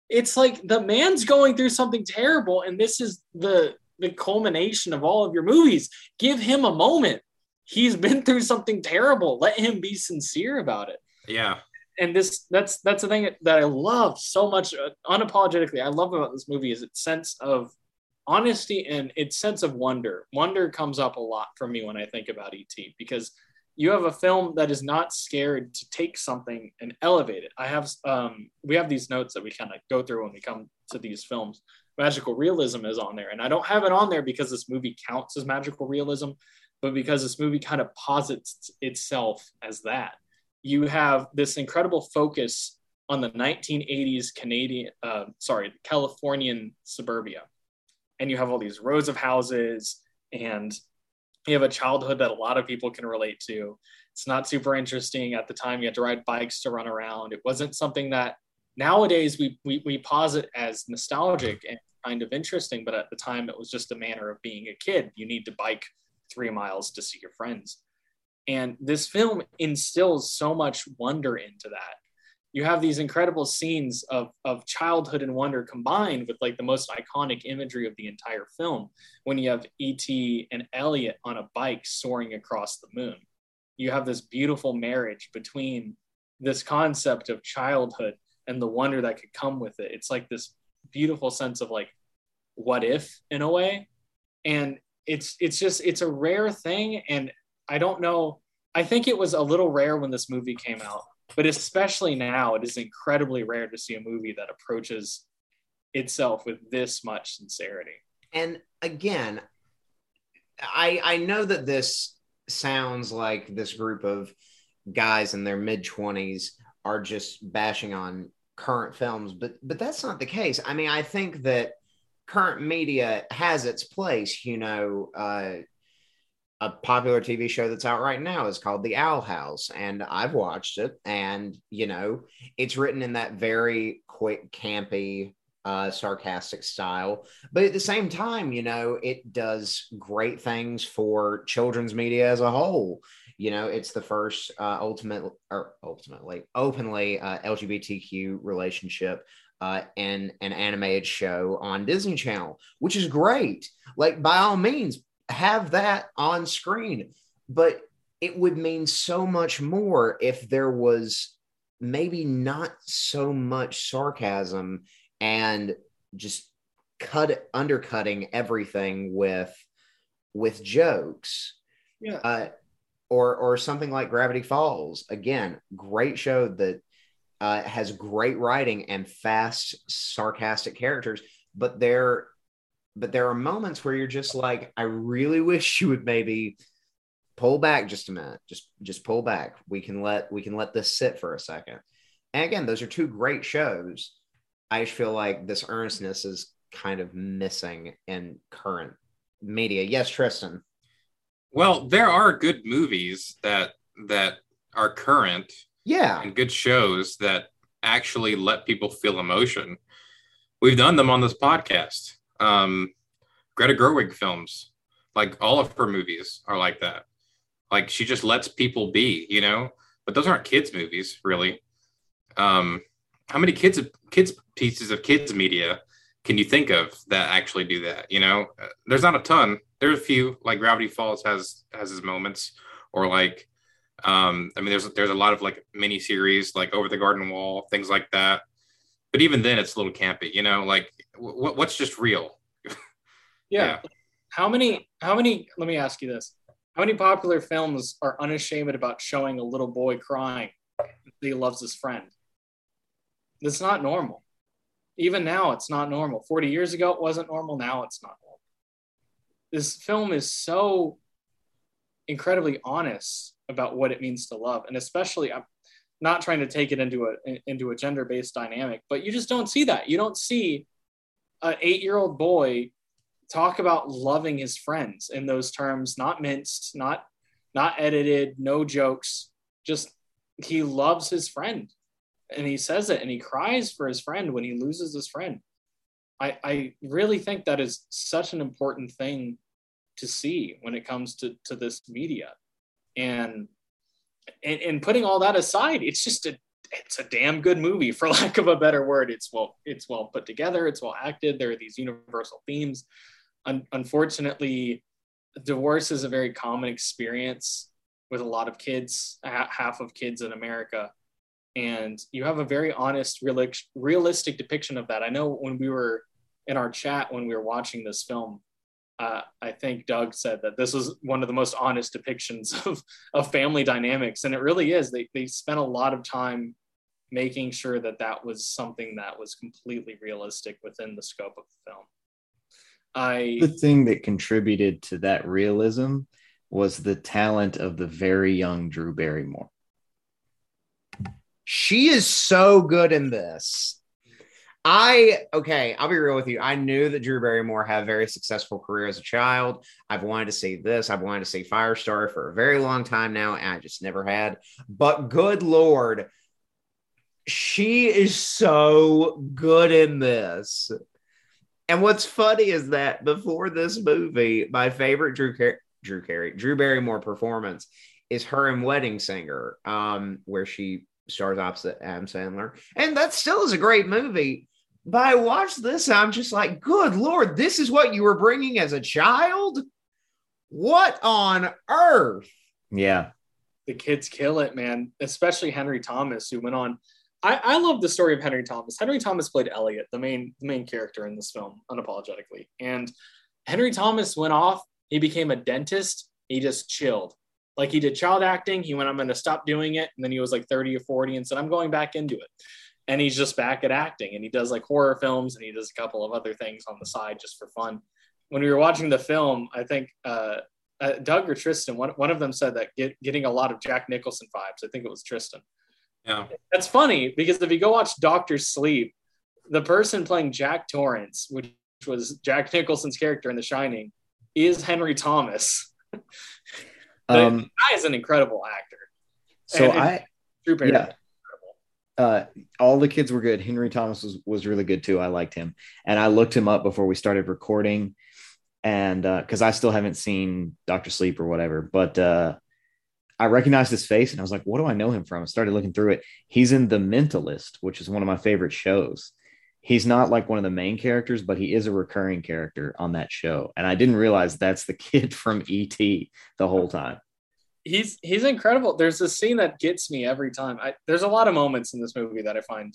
It's like the man's going through something terrible, and this is the the culmination of all of your movies. Give him a moment. He's been through something terrible. Let him be sincere about it. Yeah. And this that's that's the thing that I love so much uh, unapologetically. I love about this movie is its sense of honesty and its sense of wonder. Wonder comes up a lot for me when I think about ET because you have a film that is not scared to take something and elevate it. I have um, we have these notes that we kind of go through when we come to these films magical realism is on there. And I don't have it on there because this movie counts as magical realism, but because this movie kind of posits itself as that. You have this incredible focus on the 1980s Canadian, uh, sorry, Californian suburbia. And you have all these rows of houses, and you have a childhood that a lot of people can relate to. It's not super interesting at the time. You had to ride bikes to run around. It wasn't something that nowadays we, we, we posit as nostalgic and kind of interesting, but at the time it was just a manner of being a kid. You need to bike three miles to see your friends. And this film instills so much wonder into that. You have these incredible scenes of, of childhood and wonder combined with like the most iconic imagery of the entire film when you have E.T. and Elliot on a bike soaring across the moon. You have this beautiful marriage between this concept of childhood and the wonder that could come with it. It's like this beautiful sense of like, what if in a way? And it's it's just it's a rare thing and i don't know i think it was a little rare when this movie came out but especially now it is incredibly rare to see a movie that approaches itself with this much sincerity and again i i know that this sounds like this group of guys in their mid 20s are just bashing on current films but but that's not the case i mean i think that current media has its place. You know, uh, a popular TV show that's out right now is called The Owl House, and I've watched it. And you know, it's written in that very quick, campy, uh, sarcastic style, but at the same time, you know, it does great things for children's media as a whole. You know, it's the first uh, ultimate or ultimately openly uh, LGBTQ relationship uh, in an animated show on Disney Channel, which is great. Like, by all means, have that on screen. But it would mean so much more if there was maybe not so much sarcasm and just cut undercutting everything with with jokes yeah uh, or or something like gravity falls again great show that uh, has great writing and fast, sarcastic characters, but there, but there are moments where you're just like, I really wish you would maybe pull back just a minute, just just pull back. We can let we can let this sit for a second. And again, those are two great shows. I just feel like this earnestness is kind of missing in current media. Yes, Tristan. Well, there are good movies that that are current yeah. And good shows that actually let people feel emotion. We've done them on this podcast. Um, Greta Gerwig films, like all of her movies are like that. Like she just lets people be, you know. But those aren't kids' movies, really. Um, how many kids kids pieces of kids media can you think of that actually do that? You know, there's not a ton. There's a few. Like Gravity Falls has has his moments, or like um, I mean, there's there's a lot of like mini series like Over the Garden Wall, things like that. But even then, it's a little campy, you know. Like, w- what's just real? *laughs* yeah. yeah. How many? How many? Let me ask you this: How many popular films are unashamed about showing a little boy crying he loves his friend? That's not normal. Even now, it's not normal. Forty years ago, it wasn't normal. Now, it's not normal. This film is so incredibly honest about what it means to love and especially i'm not trying to take it into a into a gender based dynamic but you just don't see that you don't see an eight year old boy talk about loving his friends in those terms not minced not not edited no jokes just he loves his friend and he says it and he cries for his friend when he loses his friend i i really think that is such an important thing to see when it comes to to this media and, and and putting all that aside, it's just a it's a damn good movie for *laughs* lack of a better word. It's well it's well put together. It's well acted. There are these universal themes. Un- unfortunately, divorce is a very common experience with a lot of kids, half of kids in America. And you have a very honest, realistic depiction of that. I know when we were in our chat when we were watching this film, uh, I think Doug said that this was one of the most honest depictions *laughs* of, of family dynamics. And it really is. They, they spent a lot of time making sure that that was something that was completely realistic within the scope of the film. I, the thing that contributed to that realism was the talent of the very young Drew Barrymore. She is so good in this. I okay, I'll be real with you. I knew that Drew Barrymore had a very successful career as a child. I've wanted to see this. I've wanted to see Firestar for a very long time now, and I just never had. But good lord, she is so good in this. And what's funny is that before this movie, my favorite Drew Drew Carey. Drew Barrymore performance is her in Wedding Singer, um, where she stars opposite Adam Sandler, and that still is a great movie. But I watched this, and I'm just like, good lord, this is what you were bringing as a child. What on earth? Yeah. the kids kill it, man. Especially Henry Thomas, who went on. I, I love the story of Henry Thomas. Henry Thomas played Elliot, the main the main character in this film, unapologetically. And Henry Thomas went off. He became a dentist. He just chilled. Like he did child acting. He went, I'm going to stop doing it. And then he was like 30 or 40 and said, I'm going back into it. And he's just back at acting. And he does like horror films and he does a couple of other things on the side just for fun. When we were watching the film, I think uh, uh, Doug or Tristan, one, one of them said that get, getting a lot of Jack Nicholson vibes. I think it was Tristan. Yeah. That's funny because if you go watch Doctor Sleep, the person playing Jack Torrance, which was Jack Nicholson's character in The Shining, is Henry Thomas. *laughs* The Um, guy is an incredible actor. so And- I, Drew yeah. uh, all the kids were good. Henry Thomas was, was really good too. I liked him. And I looked him up before we started recording. And because I still haven't seen Dr. Sleep or whatever, but uh, I recognized his face and I was like, what do I know him from? I started looking through it. He's in The Mentalist, which is one of my favorite shows. He's not like one of the main characters, but he is a recurring character on that show. And I didn't realize that's the *laughs* kid from ET the whole time. he's he's incredible. There's a scene that gets me every time. I, there's a lot of moments in this movie that I find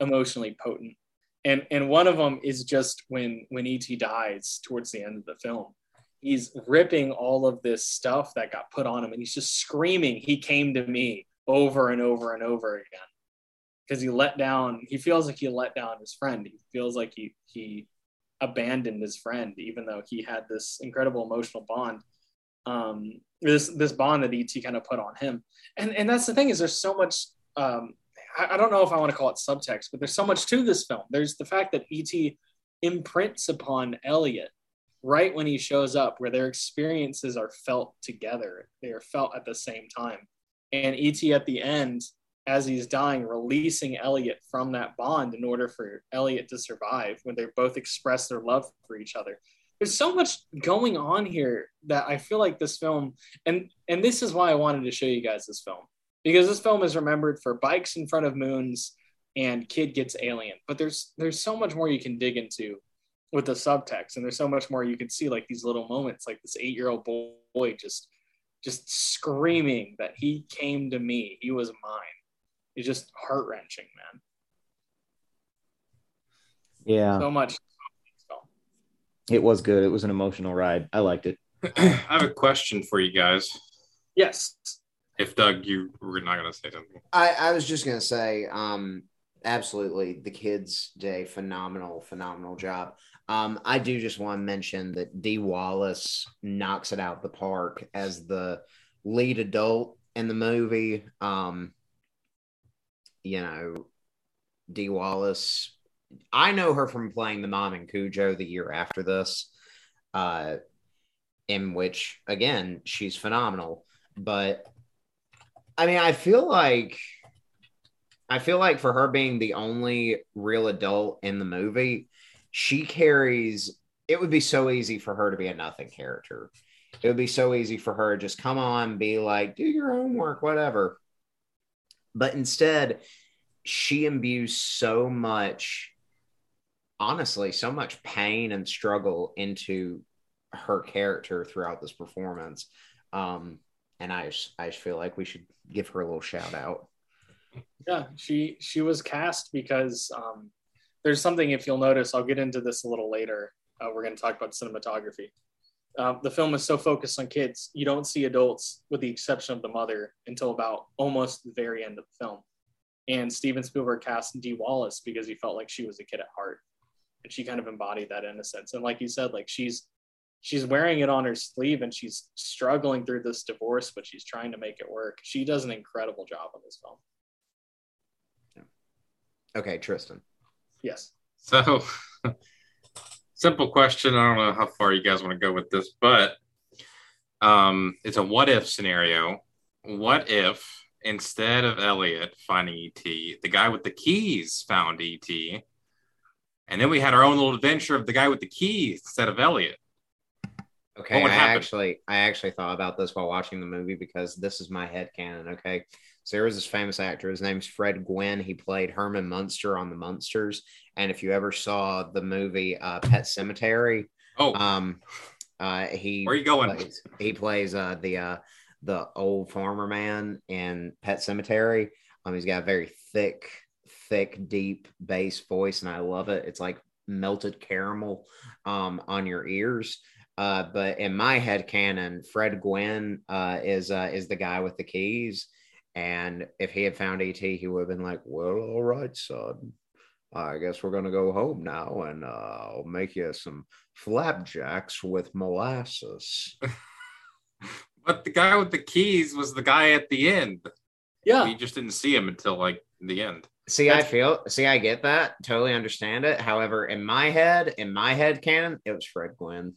emotionally potent, and and one of them is just when when ET dies towards the end of the film. He's ripping all of this stuff that got put on him, and he's just screaming, "He came to me!" over and over and over again because he let down. He feels like he let down his friend. He feels like he he abandoned his friend, even though he had this incredible emotional bond um, this this bond that ET kind of put on him. And and that's the thing is there's so much. Um, I, I don't know if I want to call it subtext, but there's so much to this film. There's the fact that ET imprints upon Elliot right when he shows up, where their experiences are felt together. They are felt at the same time. And ET at the end, as he's dying, releasing Elliot from that bond in order for Elliot to survive when they both express their love for each other. There's so much going on here that I feel like this film and and this is why I wanted to show you guys this film because this film is remembered for bikes in front of moons and kid gets alien. But there's there's so much more you can dig into with the subtext and there's so much more you can see like these little moments like this 8-year-old boy just just screaming that he came to me he was mine it's just heart-wrenching man Yeah, so much it was good. It was an emotional ride. I liked it. *clears throat* I have a question for you guys. yes If Doug, you were not going to say something. I, I was just gonna say, um, absolutely, the kids did a phenomenal, phenomenal job. Um, I do just want to mention that Dee Wallace knocks it out the park as the lead adult in the movie. Um, you know, Dee Wallace. I know her from playing the mom in Cujo the year after this, uh, in which again she's phenomenal. But I mean, I feel like I feel like for her being the only real adult in the movie, she carries it would be so easy for her to be a nothing character. It would be so easy for her to just come on, be like, do your homework, whatever. But instead, she imbues so much, honestly, so much pain and struggle into her character throughout this performance. Um, and I just, I just feel like we should give her a little shout out. Yeah, she she was cast because um, there's something. If you'll notice, I'll get into this a little later. Uh, we're going to talk about cinematography. Um, the film is so focused on kids, you don't see adults, with the exception of the mother, until about almost the very end of the film. And Steven Spielberg cast Dee Wallace because he felt like she was a kid at heart, and she kind of embodied that innocence. And like you said, like she's she's wearing it on her sleeve and she's struggling through this divorce, but she's trying to make it work. She does an incredible job on this film. Okay, Tristan. Yes. So, *laughs* simple question. I don't know how far you guys want to go with this, but um, it's a what if scenario. What if instead of Elliot finding ET, the guy with the keys found ET, and then we had our own little adventure of the guy with the keys instead of Elliot? Okay, I happen? actually I actually thought about this while watching the movie because this is my head canon. Okay. So there was this famous actor, his name's Fred Gwynne. He played Herman Munster on the Munsters. And if you ever saw the movie uh, Pet Sematary, Oh, um uh he where are you going? plays, he plays uh the uh the old farmer man in Pet Sematary. Um he's got a very thick, thick, deep bass voice, and I love it. It's like melted caramel um on your ears. Uh, but in my head canon, Fred Gwynne uh, is uh, is the guy with the keys. And if he had found ET, he would have been like, "Well, all right, son. I guess we're gonna go home now, and uh, I'll make you some flapjacks with molasses." *laughs* But the guy with the keys was the guy at the end. Yeah. We just didn't see him until like the end. See, I feel, see, I get that, totally understand it. However, in my head, in my head canon, it was Fred Gwynne.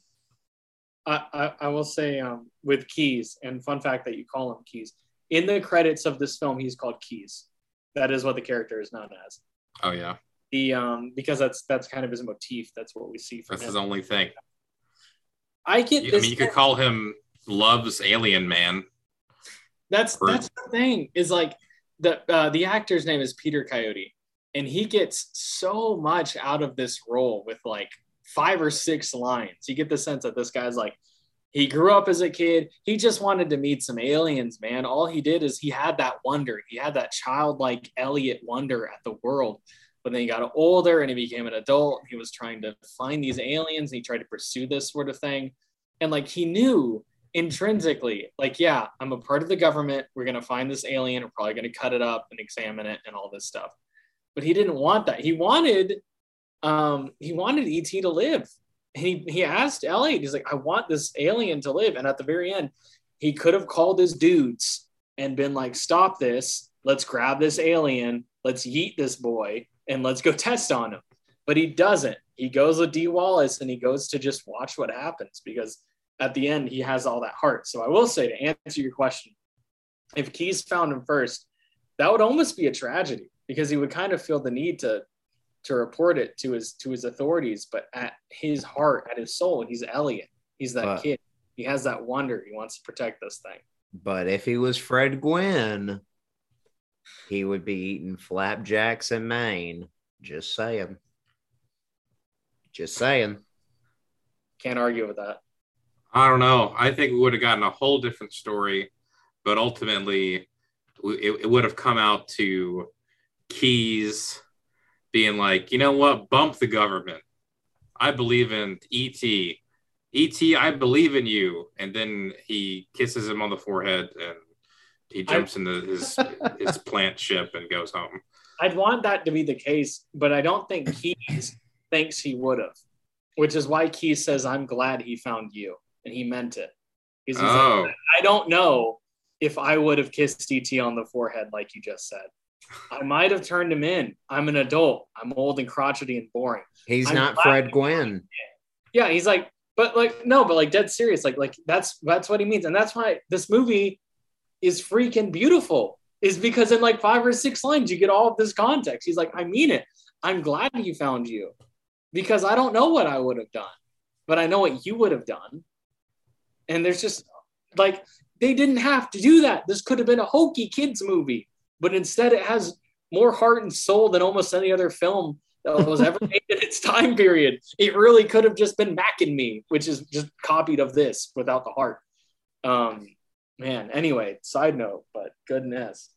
I, I, I will say um, with Keys, and fun fact that you call him Keys. In the credits of this film, he's called Keys. That is what the character is known as. Oh yeah, The um because that's that's kind of his motif. That's what we see from that's him. his only thing. I get You- I mean, you could call him Love's Alien Man. that's Or- that's the thing is like the uh, the actor's name is Peter Coyote, and he gets so much out of this role with like five or six lines. You get the sense that this guy's like he grew up as a kid. He just wanted to meet some aliens, man. All he did is he had that wonder. He had that childlike Elliot wonder at the world. But then he got older and he became an adult. He was trying to find these aliens. He tried to pursue this sort of thing. And like he knew intrinsically, like, yeah, I'm a part of the government. We're going to find this alien. We're probably going to cut it up and examine it and all this stuff. But he didn't want that. He wanted, um, he wanted ET to live. He, he asked Elliot, he's like, I want this alien to live. And at the very end, he could have called his dudes and been like, stop this. Let's grab this alien. Let's yeet this boy and let's go *laughs* test on him. But he doesn't. He goes with Dee Wallace and he goes to just watch what happens because at the end he has all that heart. So I will say to answer your question, if Keys found him first, that would almost be a tragedy because he would kind of feel the need to to report it to his to his authorities. But at his heart, at his soul, he's Elliot. He's that But- kid. He has that wonder. He wants to protect this thing. But if he was Fred Gwynne, he would be eating flapjacks in Maine. Just saying. Just saying. Can't argue with that. I don't know. I think we would have gotten a whole different story, but ultimately, it, it would have come out to Keys being like, you know what, bump the government. I believe in ET. ET, I believe in you. And then he kisses him on the forehead and he jumps into his his plant ship and goes home. I'd want that to be the case, but I don't think Keys thinks he would have, which is why Keys says, I'm glad he found you. And he meant it. he's like, Oh, I don't know if I would have kissed ET on the forehead like you just said. I might have turned him in. I'm an adult. I'm old and crotchety and boring. He's I'm not Fred Gwynne. Yeah, he's like, but like, no, but like dead serious. Like, like that's that's what he means, and that's why this movie is freaking beautiful. Is because in like five or six lines you get all of this context. He's like, I mean it. I'm glad you found you, because I don't know what I would have done, but I know what you would have done. And there's just like they didn't have to do that. This could have been a hokey kids movie, but instead it has more heart and soul than almost any other film that was ever *laughs* made in its time period. It really could have just been Mac and Me, which is just copied of this without the heart. Um, man. Anyway, side note, but goodness,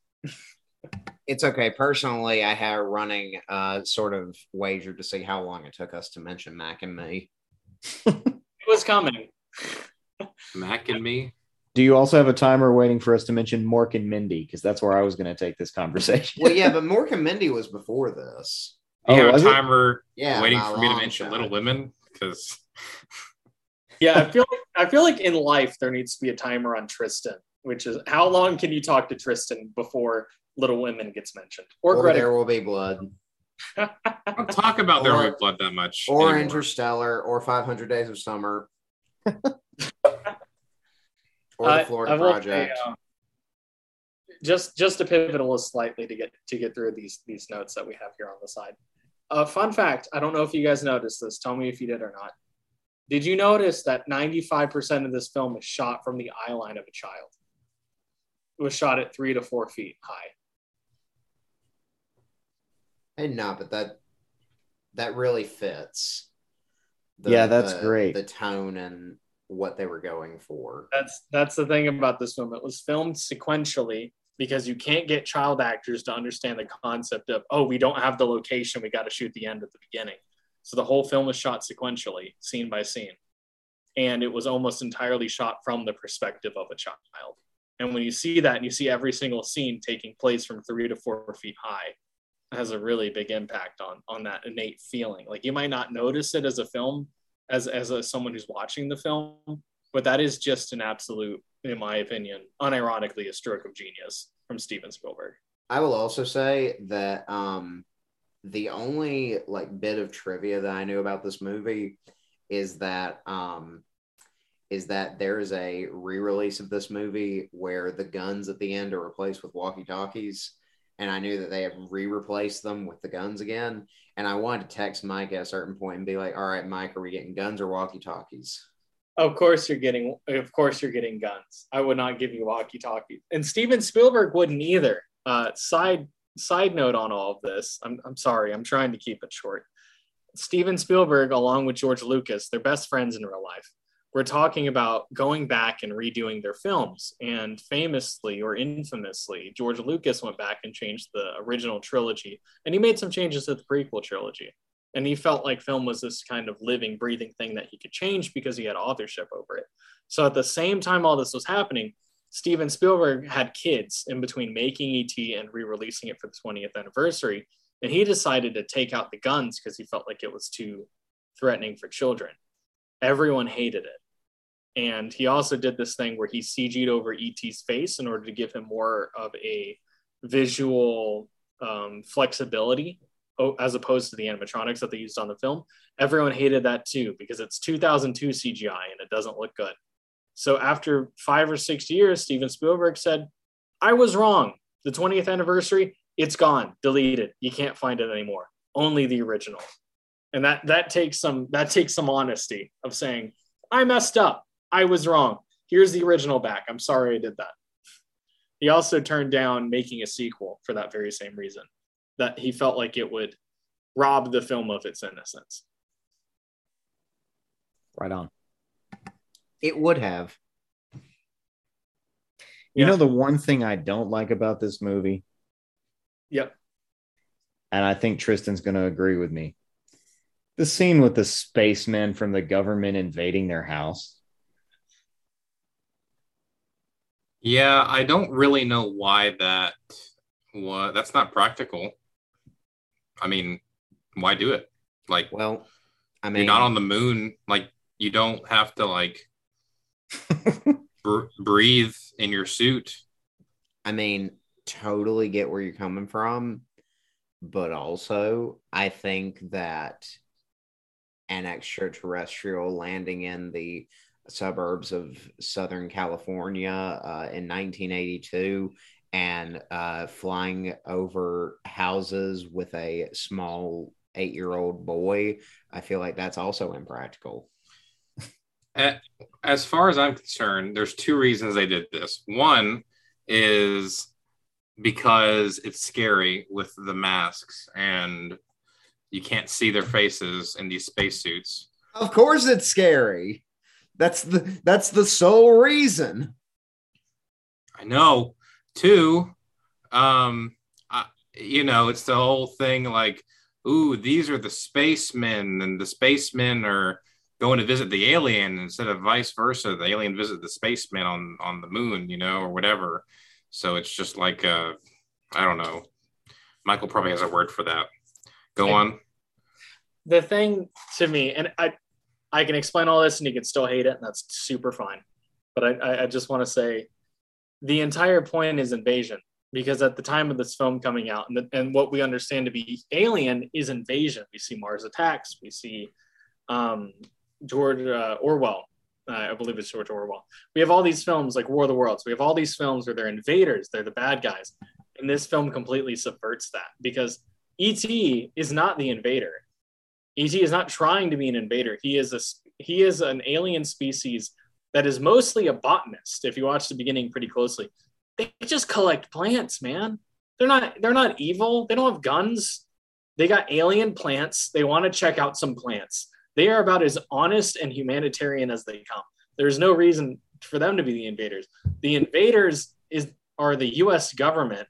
It's okay. Personally, I have a running uh, sort of wager to see how long it took us to mention Mac and me. *laughs* it was coming. Mac and me. Do you also have a timer waiting for us to mention Mork and Mindy? Because that's where I was going to take this conversation. Well, yeah, *laughs* but Mork and Mindy was before this. Do you Oh, have a timer Yeah, waiting for me to mention shot. Little Women? Because *laughs* Yeah, I feel like I feel like in life there needs to be a timer on Tristan, which is how long can you talk to Tristan before Little Women gets mentioned or, Or Greta? There Will Be Blood, *laughs* don't talk about There Or- Will Be Blood that much. or anymore. Interstellar, or 500 Days of Summer, or I- the Florida I will say, Project. um, just just to pivot a little slightly to get to get through these these notes that we have here on the side. Uh, fun fact: I don't know if you guys noticed this. Tell me if you did or not. Did you notice that 95% of this film is shot from the eye line of a child? It was shot at three to four feet high. And no, but that that really fits. The, Yeah, that's the- great. The tone and what they were going for. That's that's the thing about this film. It was filmed sequentially because you can't get child actors to understand the concept of oh, we don't have the location, we got to shoot the end at the beginning. So the whole film was shot sequentially, scene by scene. And it was almost entirely shot from the perspective of a child. And when you see that and you see every single scene taking place from three to four feet high, it has a really big impact on on that innate feeling. Like you might not notice it as a film, as as a, someone who's watching the film, but that is just an absolute, in my opinion, unironically a stroke of genius from Steven Spielberg. I will also say that um, the only like bit of trivia that I knew about this movie is that um, is that there is a re-release of this movie where the guns at the end are replaced with walkie-talkies, and I knew that they have re-replaced them with the guns again. And I wanted to text Mike at a certain point and be like, "All right, Mike, are we getting guns or walkie-talkies?" Of course you're getting of course you're getting guns. I would not give you walkie-talkie. And Steven Spielberg wouldn't either. Uh, side side note on all of this. I'm I'm sorry, I'm trying to keep it short. Steven Spielberg, along with George Lucas, they're best friends in real life. We're talking about going back and redoing their films. And famously or infamously, George Lucas went back and changed the original trilogy. And he made some changes to the prequel trilogy. And he felt like film was this kind of living, breathing thing that he could change because he had authorship over it. So at the same time all this was happening, Steven Spielberg had kids in between making ET and re-releasing it for the 20th anniversary, and he decided to take out the guns because he felt like it was too threatening for children. Everyone hated it. And he also did this thing where he CG'd over ET's face in order to give him more of a visual um, flexibility as opposed to the animatronics that they used on the film. Everyone hated that too because it's 2002 CGI and it doesn't look good. So after five or six years, Steven Spielberg said, I was wrong. The 20th anniversary, it's gone, deleted. You can't find it anymore. Only the original. And that that takes some that takes some honesty of saying, I messed up. I was wrong. Here's the original back. I'm sorry I did that. He also turned down making a sequel for that very same reason. That he felt like it would rob the film of its innocence. Right on. It would have. You Yeah. know the one thing I don't like about this movie, Yep. and I think Tristan's going to agree with me. The scene with the spacemen from the government invading their house. Yeah, I don't really know why that what that's not practical. I mean, why do it? Like Well, I mean, you're not on the moon, like you don't have to like *laughs* br- breathe in your suit. I mean, totally get where you're coming from, but also I think that an extraterrestrial landing in the suburbs of Southern California uh, in 1982 and uh, flying over houses with a small eight year old boy, I feel like that's also impractical. As far as I'm concerned, there's two reasons they did this. One is because it's scary with the masks and you can't see their faces in these spacesuits. Of course, it's scary. That's the that's the sole reason. I know. Two, um, I, you know, it's the whole thing like, ooh, these are the spacemen, and the spacemen are going to visit the alien instead of vice versa. The alien visit the spacemen on on the moon, you know, or whatever. So it's just like, uh, I don't know. Michael probably has a word for that. Go on. the thing to me, and I, I can explain all this, and you can still hate it, and that's super fine. But I, I, just want to say, the entire point is invasion, because at the time of this film coming out, and, the, and what we understand to be alien is invasion. We see Mars attacks. We see um, George uh, Orwell. Uh, I believe it's George Orwell. We have all these films like War of the Worlds. We have all these films where they're invaders. They're the bad guys. And this film completely subverts that because E.T. is not the invader. ET is not trying to be an invader. He is a he is an alien species that is mostly a botanist. If you watch the beginning pretty closely, they just collect plants, man. They're not they're not evil. They don't have guns. They got alien plants. They want to check out some plants. They are about as honest and humanitarian as they come. There's no reason for them to be the invaders. The invaders is are the US government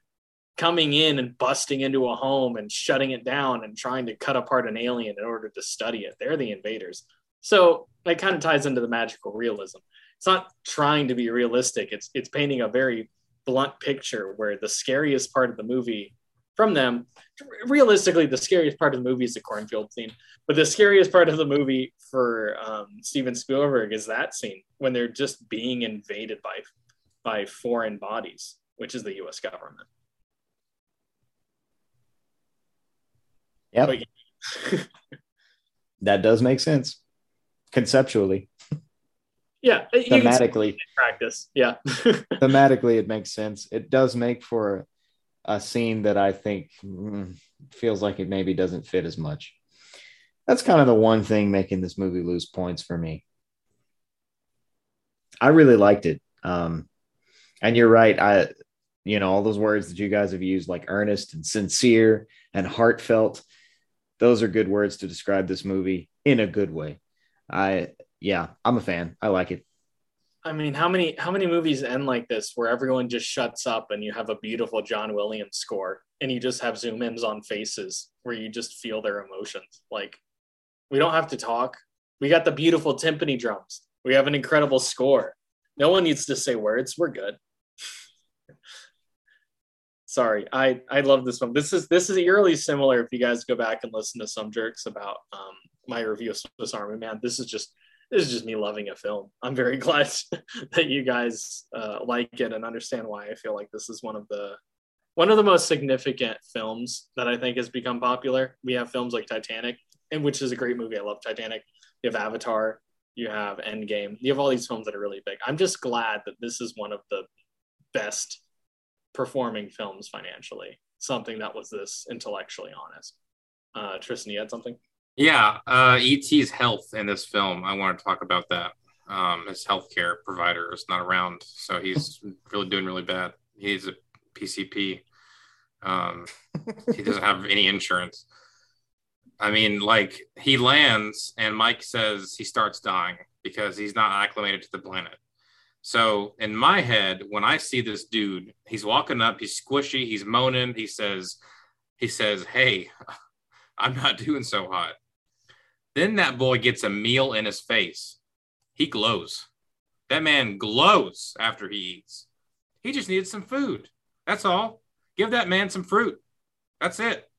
coming in and busting into a home and shutting it down and trying to cut apart an alien in order to study it. They're the invaders. So it kind of ties into the magical realism. It's not trying to be realistic. It's it's painting a very blunt picture where the scariest part of the movie from them, realistically, the scariest part of the movie is the cornfield scene. But the scariest part of the movie for um, Steven Spielberg is that scene when they're just being invaded by by foreign bodies, which is the U.S. government. Yep. *laughs* that does make sense conceptually. Yeah, thematically practice. Yeah, *laughs* thematically it makes sense. It does make for a scene that I think mm, feels like it maybe doesn't fit as much. That's kind of the one thing making this movie lose points for me. I really liked it. Um, and you're right. I, you know, all those words that you guys have used, like earnest and sincere and heartfelt, those are good words to describe this movie in a good way. I yeah, I'm a fan. I like it. I mean, how many how many movies end like this where everyone just shuts up and you have a beautiful John Williams score and you just have zoom ins on faces where you just feel their emotions. Like we don't have to talk. We got the beautiful timpani drums. We have an incredible score. No one needs to say words. We're good. Sorry i i love this one. This is this is eerily similar if you guys go back and listen to some jerks about um my review of swiss army man. This is just this is just me loving a film. I'm very *laughs* glad that you guys uh, like it and understand why i feel like this is one of the one of the most significant films that i think has become popular. We have films like titanic and which is a great movie. I love titanic. You have avatar. You have endgame. You have all these films that are really big. I'm just glad that this is one of the best performing films financially. Something that was this intellectually honest. Uh, Tristan, you had something? Yeah, uh, ET's health in this film. I want to talk about that. Um, his healthcare provider is not around, so he's *laughs* really doing really bad. He's a PCP. Um, *laughs* he doesn't have any insurance. I mean, like he lands and Mike says he starts dying because he's not acclimated to the planet. So in my head, when I see this dude, he's walking up, he's squishy, he's moaning, he says, he says, Hey, *laughs* I'm not doing so hot. Then that boy gets a meal in his face. He glows. That man glows after he eats. He just needed some food. That's all. Give that man some fruit. That's it.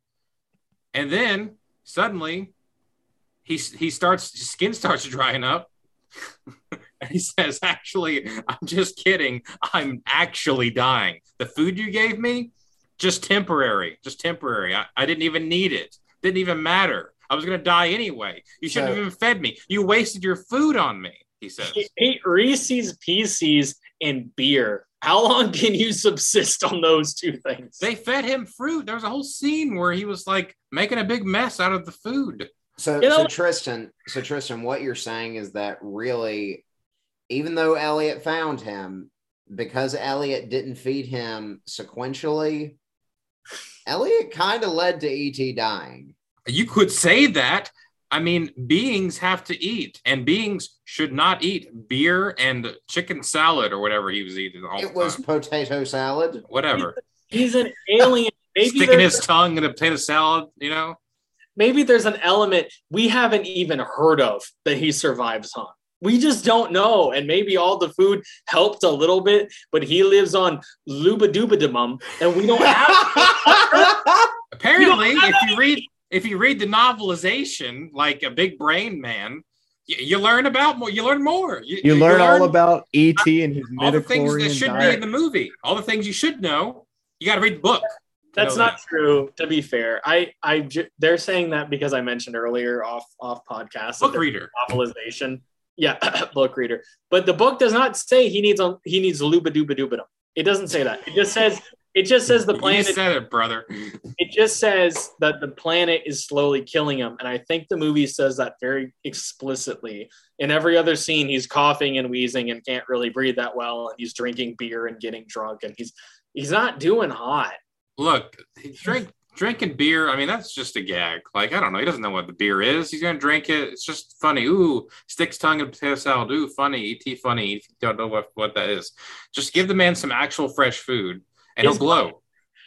And then suddenly he, he starts, his skin *laughs* starts drying up. *laughs* he says, Actually, I'm just kidding. I'm actually dying. The food you gave me, just temporary, just temporary. I, I didn't even need it. Didn't even matter. I was going to die anyway. You shouldn't so, have even fed me. You wasted your food on me, he says. He ate Reese's Pieces and beer. How long *laughs* can you subsist on those two things? They fed him fruit. There was a whole scene where he was like making a big mess out of the food. So, you know, so Tristan, so Tristan, what you're saying is that really even though Elliot found him, because Elliot didn't feed him sequentially, Elliot kind of led to ET dying. You could say that. I mean, beings have to eat, and beings should not eat beer and chicken salad or whatever he was eating. it was time. potato salad. Whatever. He's an alien. Maybe Sticking his tongue in a potato salad, you know? Maybe there's an element we haven't even heard of that he survives on we just don't know. And maybe all the food helped a little bit, but he lives on lubadubadumum, and we don't have. *laughs* Apparently, don't have if you read if you read the novelization, like a big brain man, you, you learn about more. You learn more. You, you learn, learn, all about ET and his all the things that should diet. be in the movie. All the things you should know. You got to read the book. That's not that. true. To be fair, I, I, they're saying that because I mentioned earlier off, off podcast. Book reader novelization yeah, *coughs* book reader. But the book does not say he needs a he needs luba duba duba. It doesn't say that. It just says It just says the You planet. said it, brother. *laughs* It just says that the planet is slowly killing him, and I think the movie says that very explicitly. In every other scene, he's coughing and wheezing and can't really breathe that well, and he's drinking beer and getting drunk, and he's he's not doing hot. Look, drink drinking beer. I mean, that's just a gag. Like I don't know. He doesn't know what the beer is. He's gonna drink it. It's just funny. Ooh, sticks tongue and potato salad. Ooh, funny. Et funny. If you don't know what what that is, just give the man some actual fresh food, and he'll glow.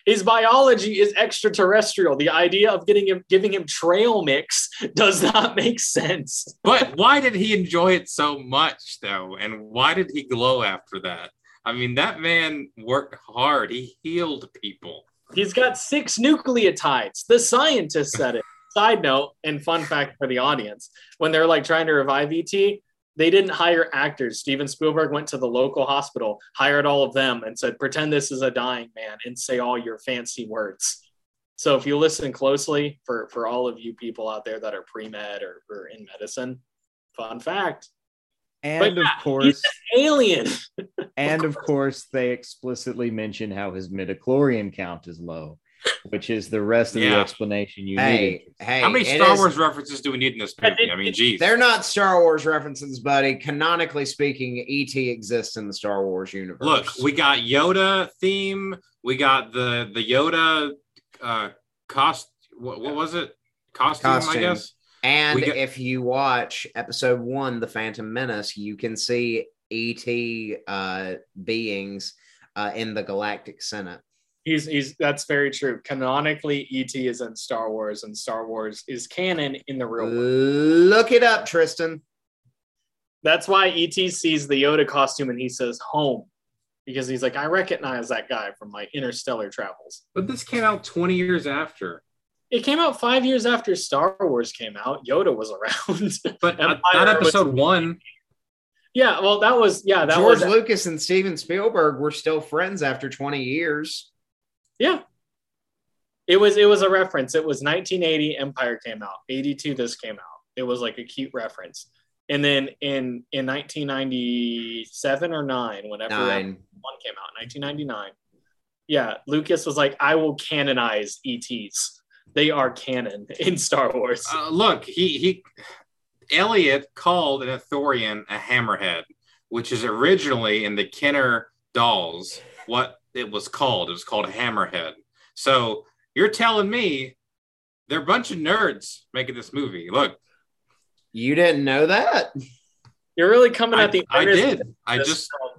His biology is extraterrestrial. The idea of getting him giving him trail mix *laughs* does not make sense. But why did he enjoy it so much, though? And why did he glow after that? I mean, that man worked hard. He healed people. He's got six nucleotides. The scientist said it. Side note and fun fact for the audience: when they're like trying to revive ET, they didn't hire actors. Steven Spielberg went to the local hospital, hired all of them, and said, "Pretend this is a dying man and say all your fancy words." So if you listen closely, for for all of you people out there that are pre med or, or in medicine, fun fact: And of yeah, course, alien. *laughs* and of course, they explicitly mention how his midichlorian count is low, which is the rest of the explanation you Hey, needed. hey, How many Star is- Wars references do we need in this movie? I mean, geez. They're not Star Wars references, buddy. Canonically speaking, ET exists in the Star Wars universe. Look, we got Yoda theme. We got the the Yoda uh cost. What, what was it? Costume, I guess. And we got- if you watch episode one, The Phantom Menace, you can see ET uh, beings uh, in the Galactic Senate. He's he's that's very true. Canonically, ET is in Star Wars, and Star Wars is canon in the real world. Look it up, Tristan. That's why ET sees the Yoda costume and he says home. Because he's like, I recognize that guy from my interstellar travels. But this came out 20 years after. It came out five years after Star Wars came out. Yoda was around. *laughs* But not, Empire not was- episode one. yeah, well, that was yeah, that George was Lucas and Steven Spielberg were still friends after 20 years. yeah. It was it was a reference. It was 1980. Empire came out. 82. This came out. It was like a cute reference. And then in in 1997 or nine, whenever Nine. one came out, 1999. Yeah, Lucas was like, I will canonize ETs. They are canon *laughs* in Star Wars. Uh, look, he he Elliot called an Ithorian a hammerhead, which is originally in the Kenner dolls what it was called. It was called a hammerhead. So you're telling me they're a bunch of nerds making this movie. Look, You didn't know that? You're really coming I, at the I did. I just film.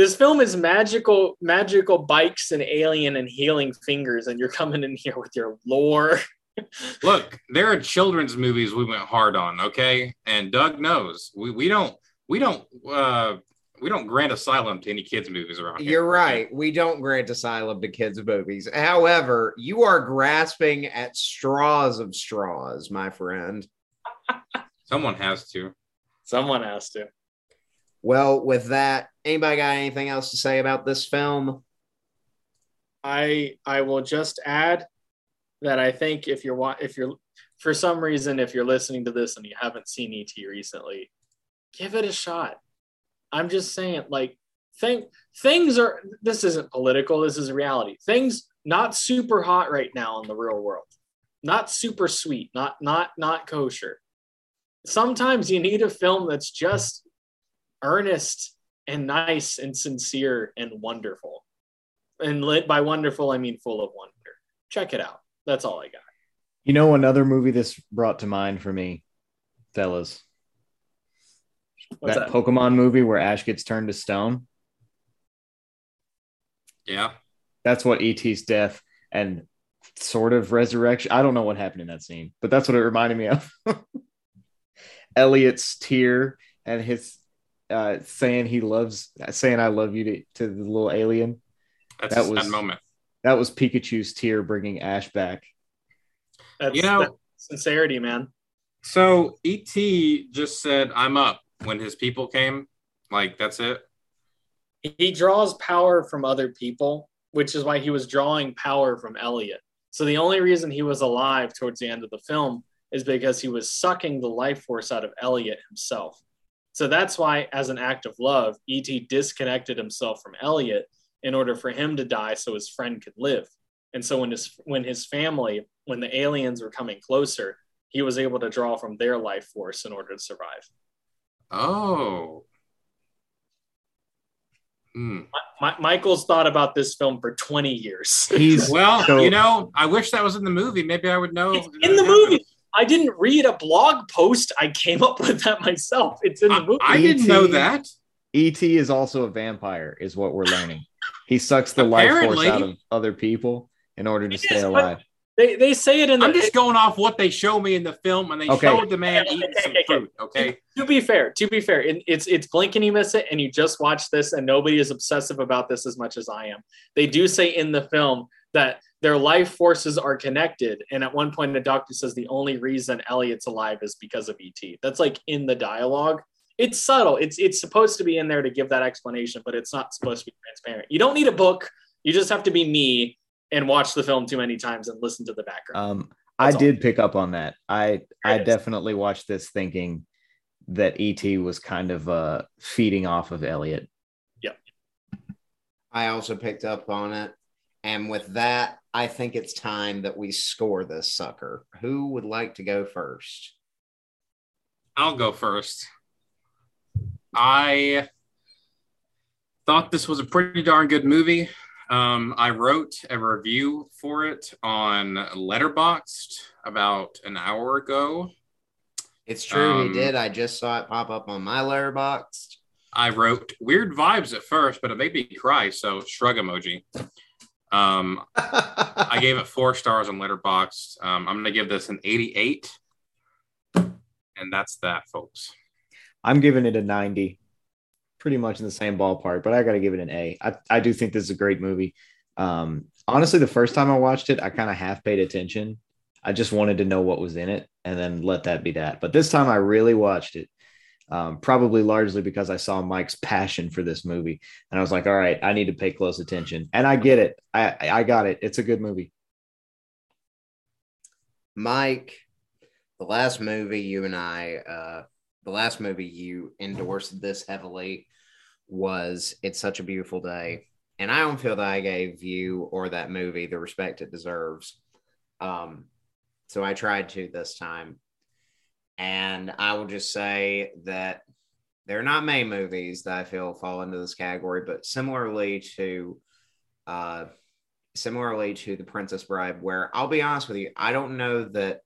This film is magical, magical bikes and alien and healing fingers, and you're coming in here with your lore. *laughs* look. There are children's movies we went hard on, okay? And Doug knows we, we don't we don't uh we don't grant asylum to any kids movies around here. You're right. We don't grant asylum to kids' movies. However, you are grasping at straws of straws, my friend. Someone has to. Someone has to. Well, with that, anybody got anything else to say about this film? I I will just add that I think if you're if you're for some reason if you're listening to this and you haven't seen ET recently, give it a shot. I'm just saying, like, thing things are. This isn't political. This is reality. Things not super hot right now in the real world. Not super sweet. Not not not kosher. Sometimes you need a film that's just earnest and nice and sincere and wonderful. And lit by wonderful, I mean full of wonder. Check it out. That's all I got. You know, another movie this brought to mind for me, fellas. What's that, that? Pokemon movie where Ash gets turned to stone. Yeah. That's what ET's death and sort of resurrection. I don't know what happened in that scene, but that's what it reminded me of. *laughs* Elliot's tear and his uh, saying he loves, saying I love you to, to the little alien. That's That a sad was- moment. That was Pikachu's tear bringing Ash back. That's, You know- that's sincerity, man. So ET just said, "I'm up." When his people came, like that's it. He draws power from other people, which is why he was drawing power from Elliot. So the only reason he was alive towards the end of the film is because he was sucking the life force out of Elliot himself. So that's why, as an act of love, E.T. disconnected himself from Elliot in order for him to die so his friend could live. And so when his when his family, when the aliens were coming closer, he was able to draw from their life force in order to survive. Oh. Hmm. My, Michael's thought about this film for 20 years. He's Well, So- you know, I wish that was in the movie. Maybe I would know. It's in the movie. I didn't read a blog post. I came up with that myself. It's in the I, movie. I didn't know that. ET E is also a vampire, is what we're learning. He sucks the life force out of other people in order to It stay is, alive. they, they say it in the. I'm just going off what they show me in the film, and they Okay. showed the man Okay, eating okay, some okay, okay. fruit. Okay. to be fair, to be fair, it, it's it's blink and you miss it, and you just watch this, and nobody is obsessive about this as much as I am. They do say in the film that their life forces are connected, and at one point, the doctor says the only reason Elliot's alive is because of ET. That's like in the dialogue. It's subtle. It's it's supposed to be in there to give that explanation, but it's not supposed to be transparent. You don't need a book. You just have to be me and watch the film too many times and listen to the background. Um, I That's all. did pick up on that. I I definitely watched this thinking that ET was kind of uh feeding off of Elliot. Yep. I also picked up on it. And with that, I think it's time that we score this sucker. Who would like to go first? I'll go first. I thought this was a pretty darn good movie. Um, I wrote a review for it on Letterboxd about an hour ago. It's true, Um, he did. I just saw it pop up on my Letterboxd. I wrote weird vibes at first, but it made me cry. So shrug emoji. Um, I gave it *laughs* four stars on Letterboxd. Um, I'm gonna give this an 88, and that's that, folks. I'm giving it a 90, pretty much in the same ballpark, but I got to give it an A. I, I do think this is a great movie. Um, honestly, the first time I watched it, I kind of half paid attention. I just wanted to know what was in it and then let that be that. But this time I really watched it, um, probably largely because I saw Mike's passion for this movie. And I was like, all right, I need to pay close attention. And I get it. I, I got it. It's a good movie. Mike, the last movie you and I, uh, the last movie you endorsed this heavily was It's Such a Beautiful Day. And I don't feel that I gave you or that movie the respect it deserves. Um, so I tried to this time. And I will just say that there are not many movies that I feel fall into this category, but similarly to uh, similarly to The Princess Bride, where I'll be honest with you, I don't know that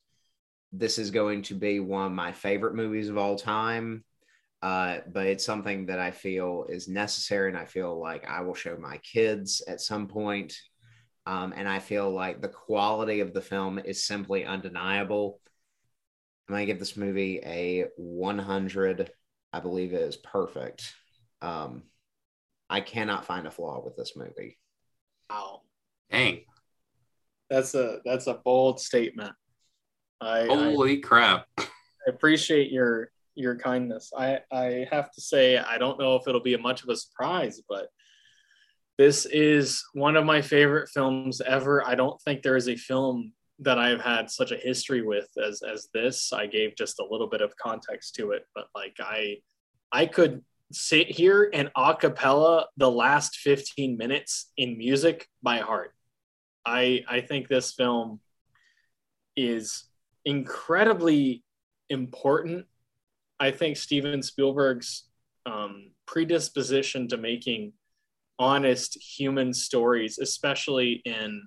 this is going to be one of my favorite movies of all time. Uh, but it's something that I feel is necessary, and I feel like I will show my kids at some point. Um, and I feel like the quality of the film is simply undeniable. I'm gonna give this movie a 100. I believe it is perfect. Um, I cannot find a flaw with this movie. Wow, Dang. that's a that's a bold statement. I, I Holy crap. I appreciate your your kindness. I I have to say I don't know if it'll be much of a surprise, but this is one of my favorite films ever. I don't think there is a film that I've had such a history with as as this. I gave just a little bit of context to it, but like I I could sit here and a cappella the last 15 minutes in music by heart. I I think this film is incredibly important. I think Steven Spielberg's um, predisposition to making honest human stories, especially in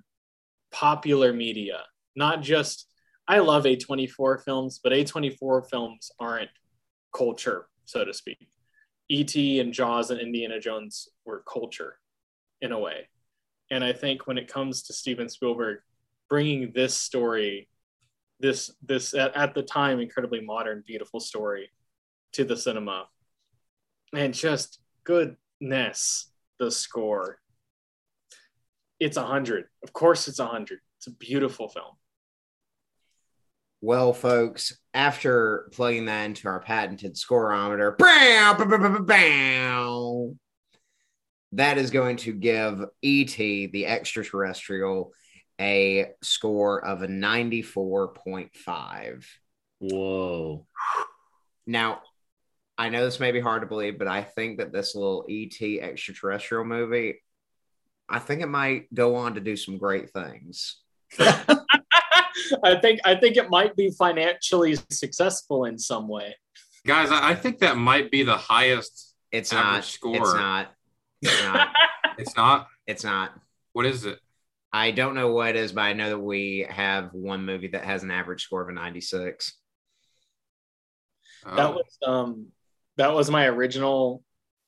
popular media, not just, I love A24 films, but A24 films aren't culture, so to speak. E.T. and Jaws and Indiana Jones were culture in a way. And I think when it comes to Steven Spielberg bringing this story this this at, at the time incredibly modern beautiful story to the cinema and just goodness the score it's a hundred of course it's a hundred it's a beautiful film Well, folks, after plugging that into our patented scoreometer, that is going to give ET, the extraterrestrial, a score of a 94.5. Whoa. Now, I know this may be hard to believe, but I think that this little ET extraterrestrial movie I think it might go on to do some great things. I *laughs* think I think it might be financially successful in some way. Guys, I I think that might be the highest. It's Average not. score. It's not. It's not. *laughs* It's not. it's not. What is it? I don't know what it is, but I know that we have one movie that has an average score of a 96. That Oh. was um that was my original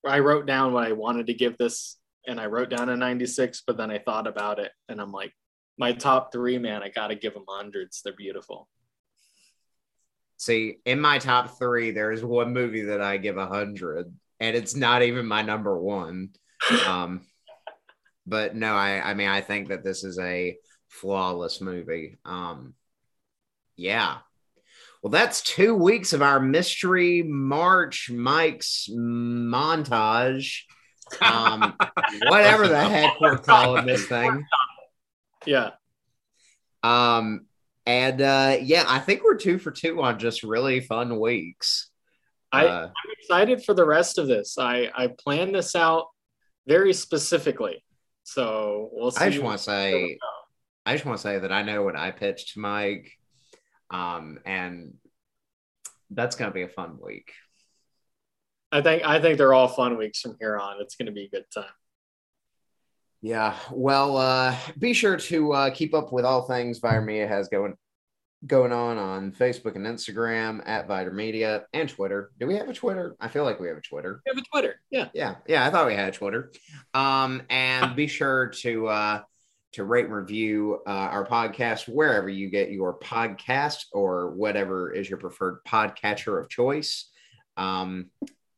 I wrote down what I wanted to give this and I wrote down a 96, but then I thought about it and I'm like, my top three, man, I gotta give them hundreds. They're beautiful. See, in my top three, there's one movie that I give a hundred, and it's not even my number one. *laughs* Um, but no, I, I mean, I think that this is a flawless movie. Um, yeah. Well, that's two weeks of our mystery March Mike's montage. Um, *laughs* whatever the heck we're calling this thing. Yeah. Um, and uh, yeah, I think we're two for two on just really fun weeks. I, Uh, I'm excited for the rest of this. I, I planned this out very specifically. So we'll see. I just want to say. I just want to say that I know what I pitched to Mike, um, and that's gonna be a fun week. I think I think they're all fun weeks from here on. It's gonna be a good time. Yeah. Well, uh, be sure to uh, keep up with all things Viter Media has going going on on Facebook and Instagram at Viter Media and Twitter. Do we have a Twitter? I feel like we have a Twitter. We have a Twitter. Yeah. Yeah, yeah, I thought we had a Twitter. Um, and be sure to uh to rate and review uh, our podcast wherever you get your podcast or whatever is your preferred podcatcher of choice. Um,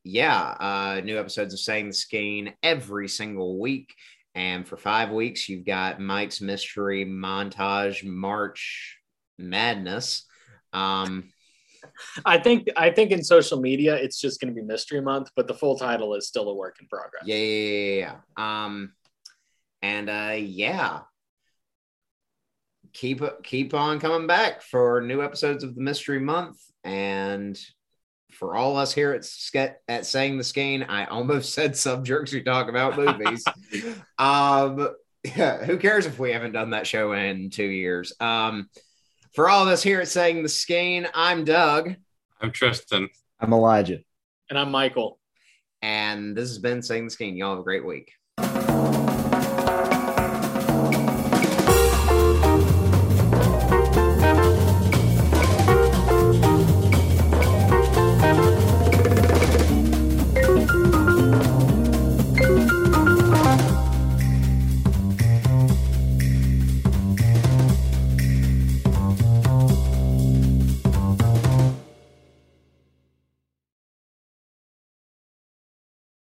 yeah, uh, new episodes of Saying the Skein every single week. And for five weeks, you've got Mike's Mystery Montage March Madness. Um, I think I think in social media it's just gonna be Mystery Month, but the full title is still a work in progress. Yeah, yeah, yeah, yeah, yeah. Um, and uh, yeah, keep keep on coming back for new episodes of the Mystery Month, and for all us here at Ske- at saying the skein, I almost *laughs* said some jerks who talk about movies. *laughs* um, yeah, who cares if we haven't done that show in two years? Um, for all of us here at saying the skein, I'm Doug, I'm Tristan. I'm Elijah. And I'm Michael. and this has been saying the skein. Y'all have a great week.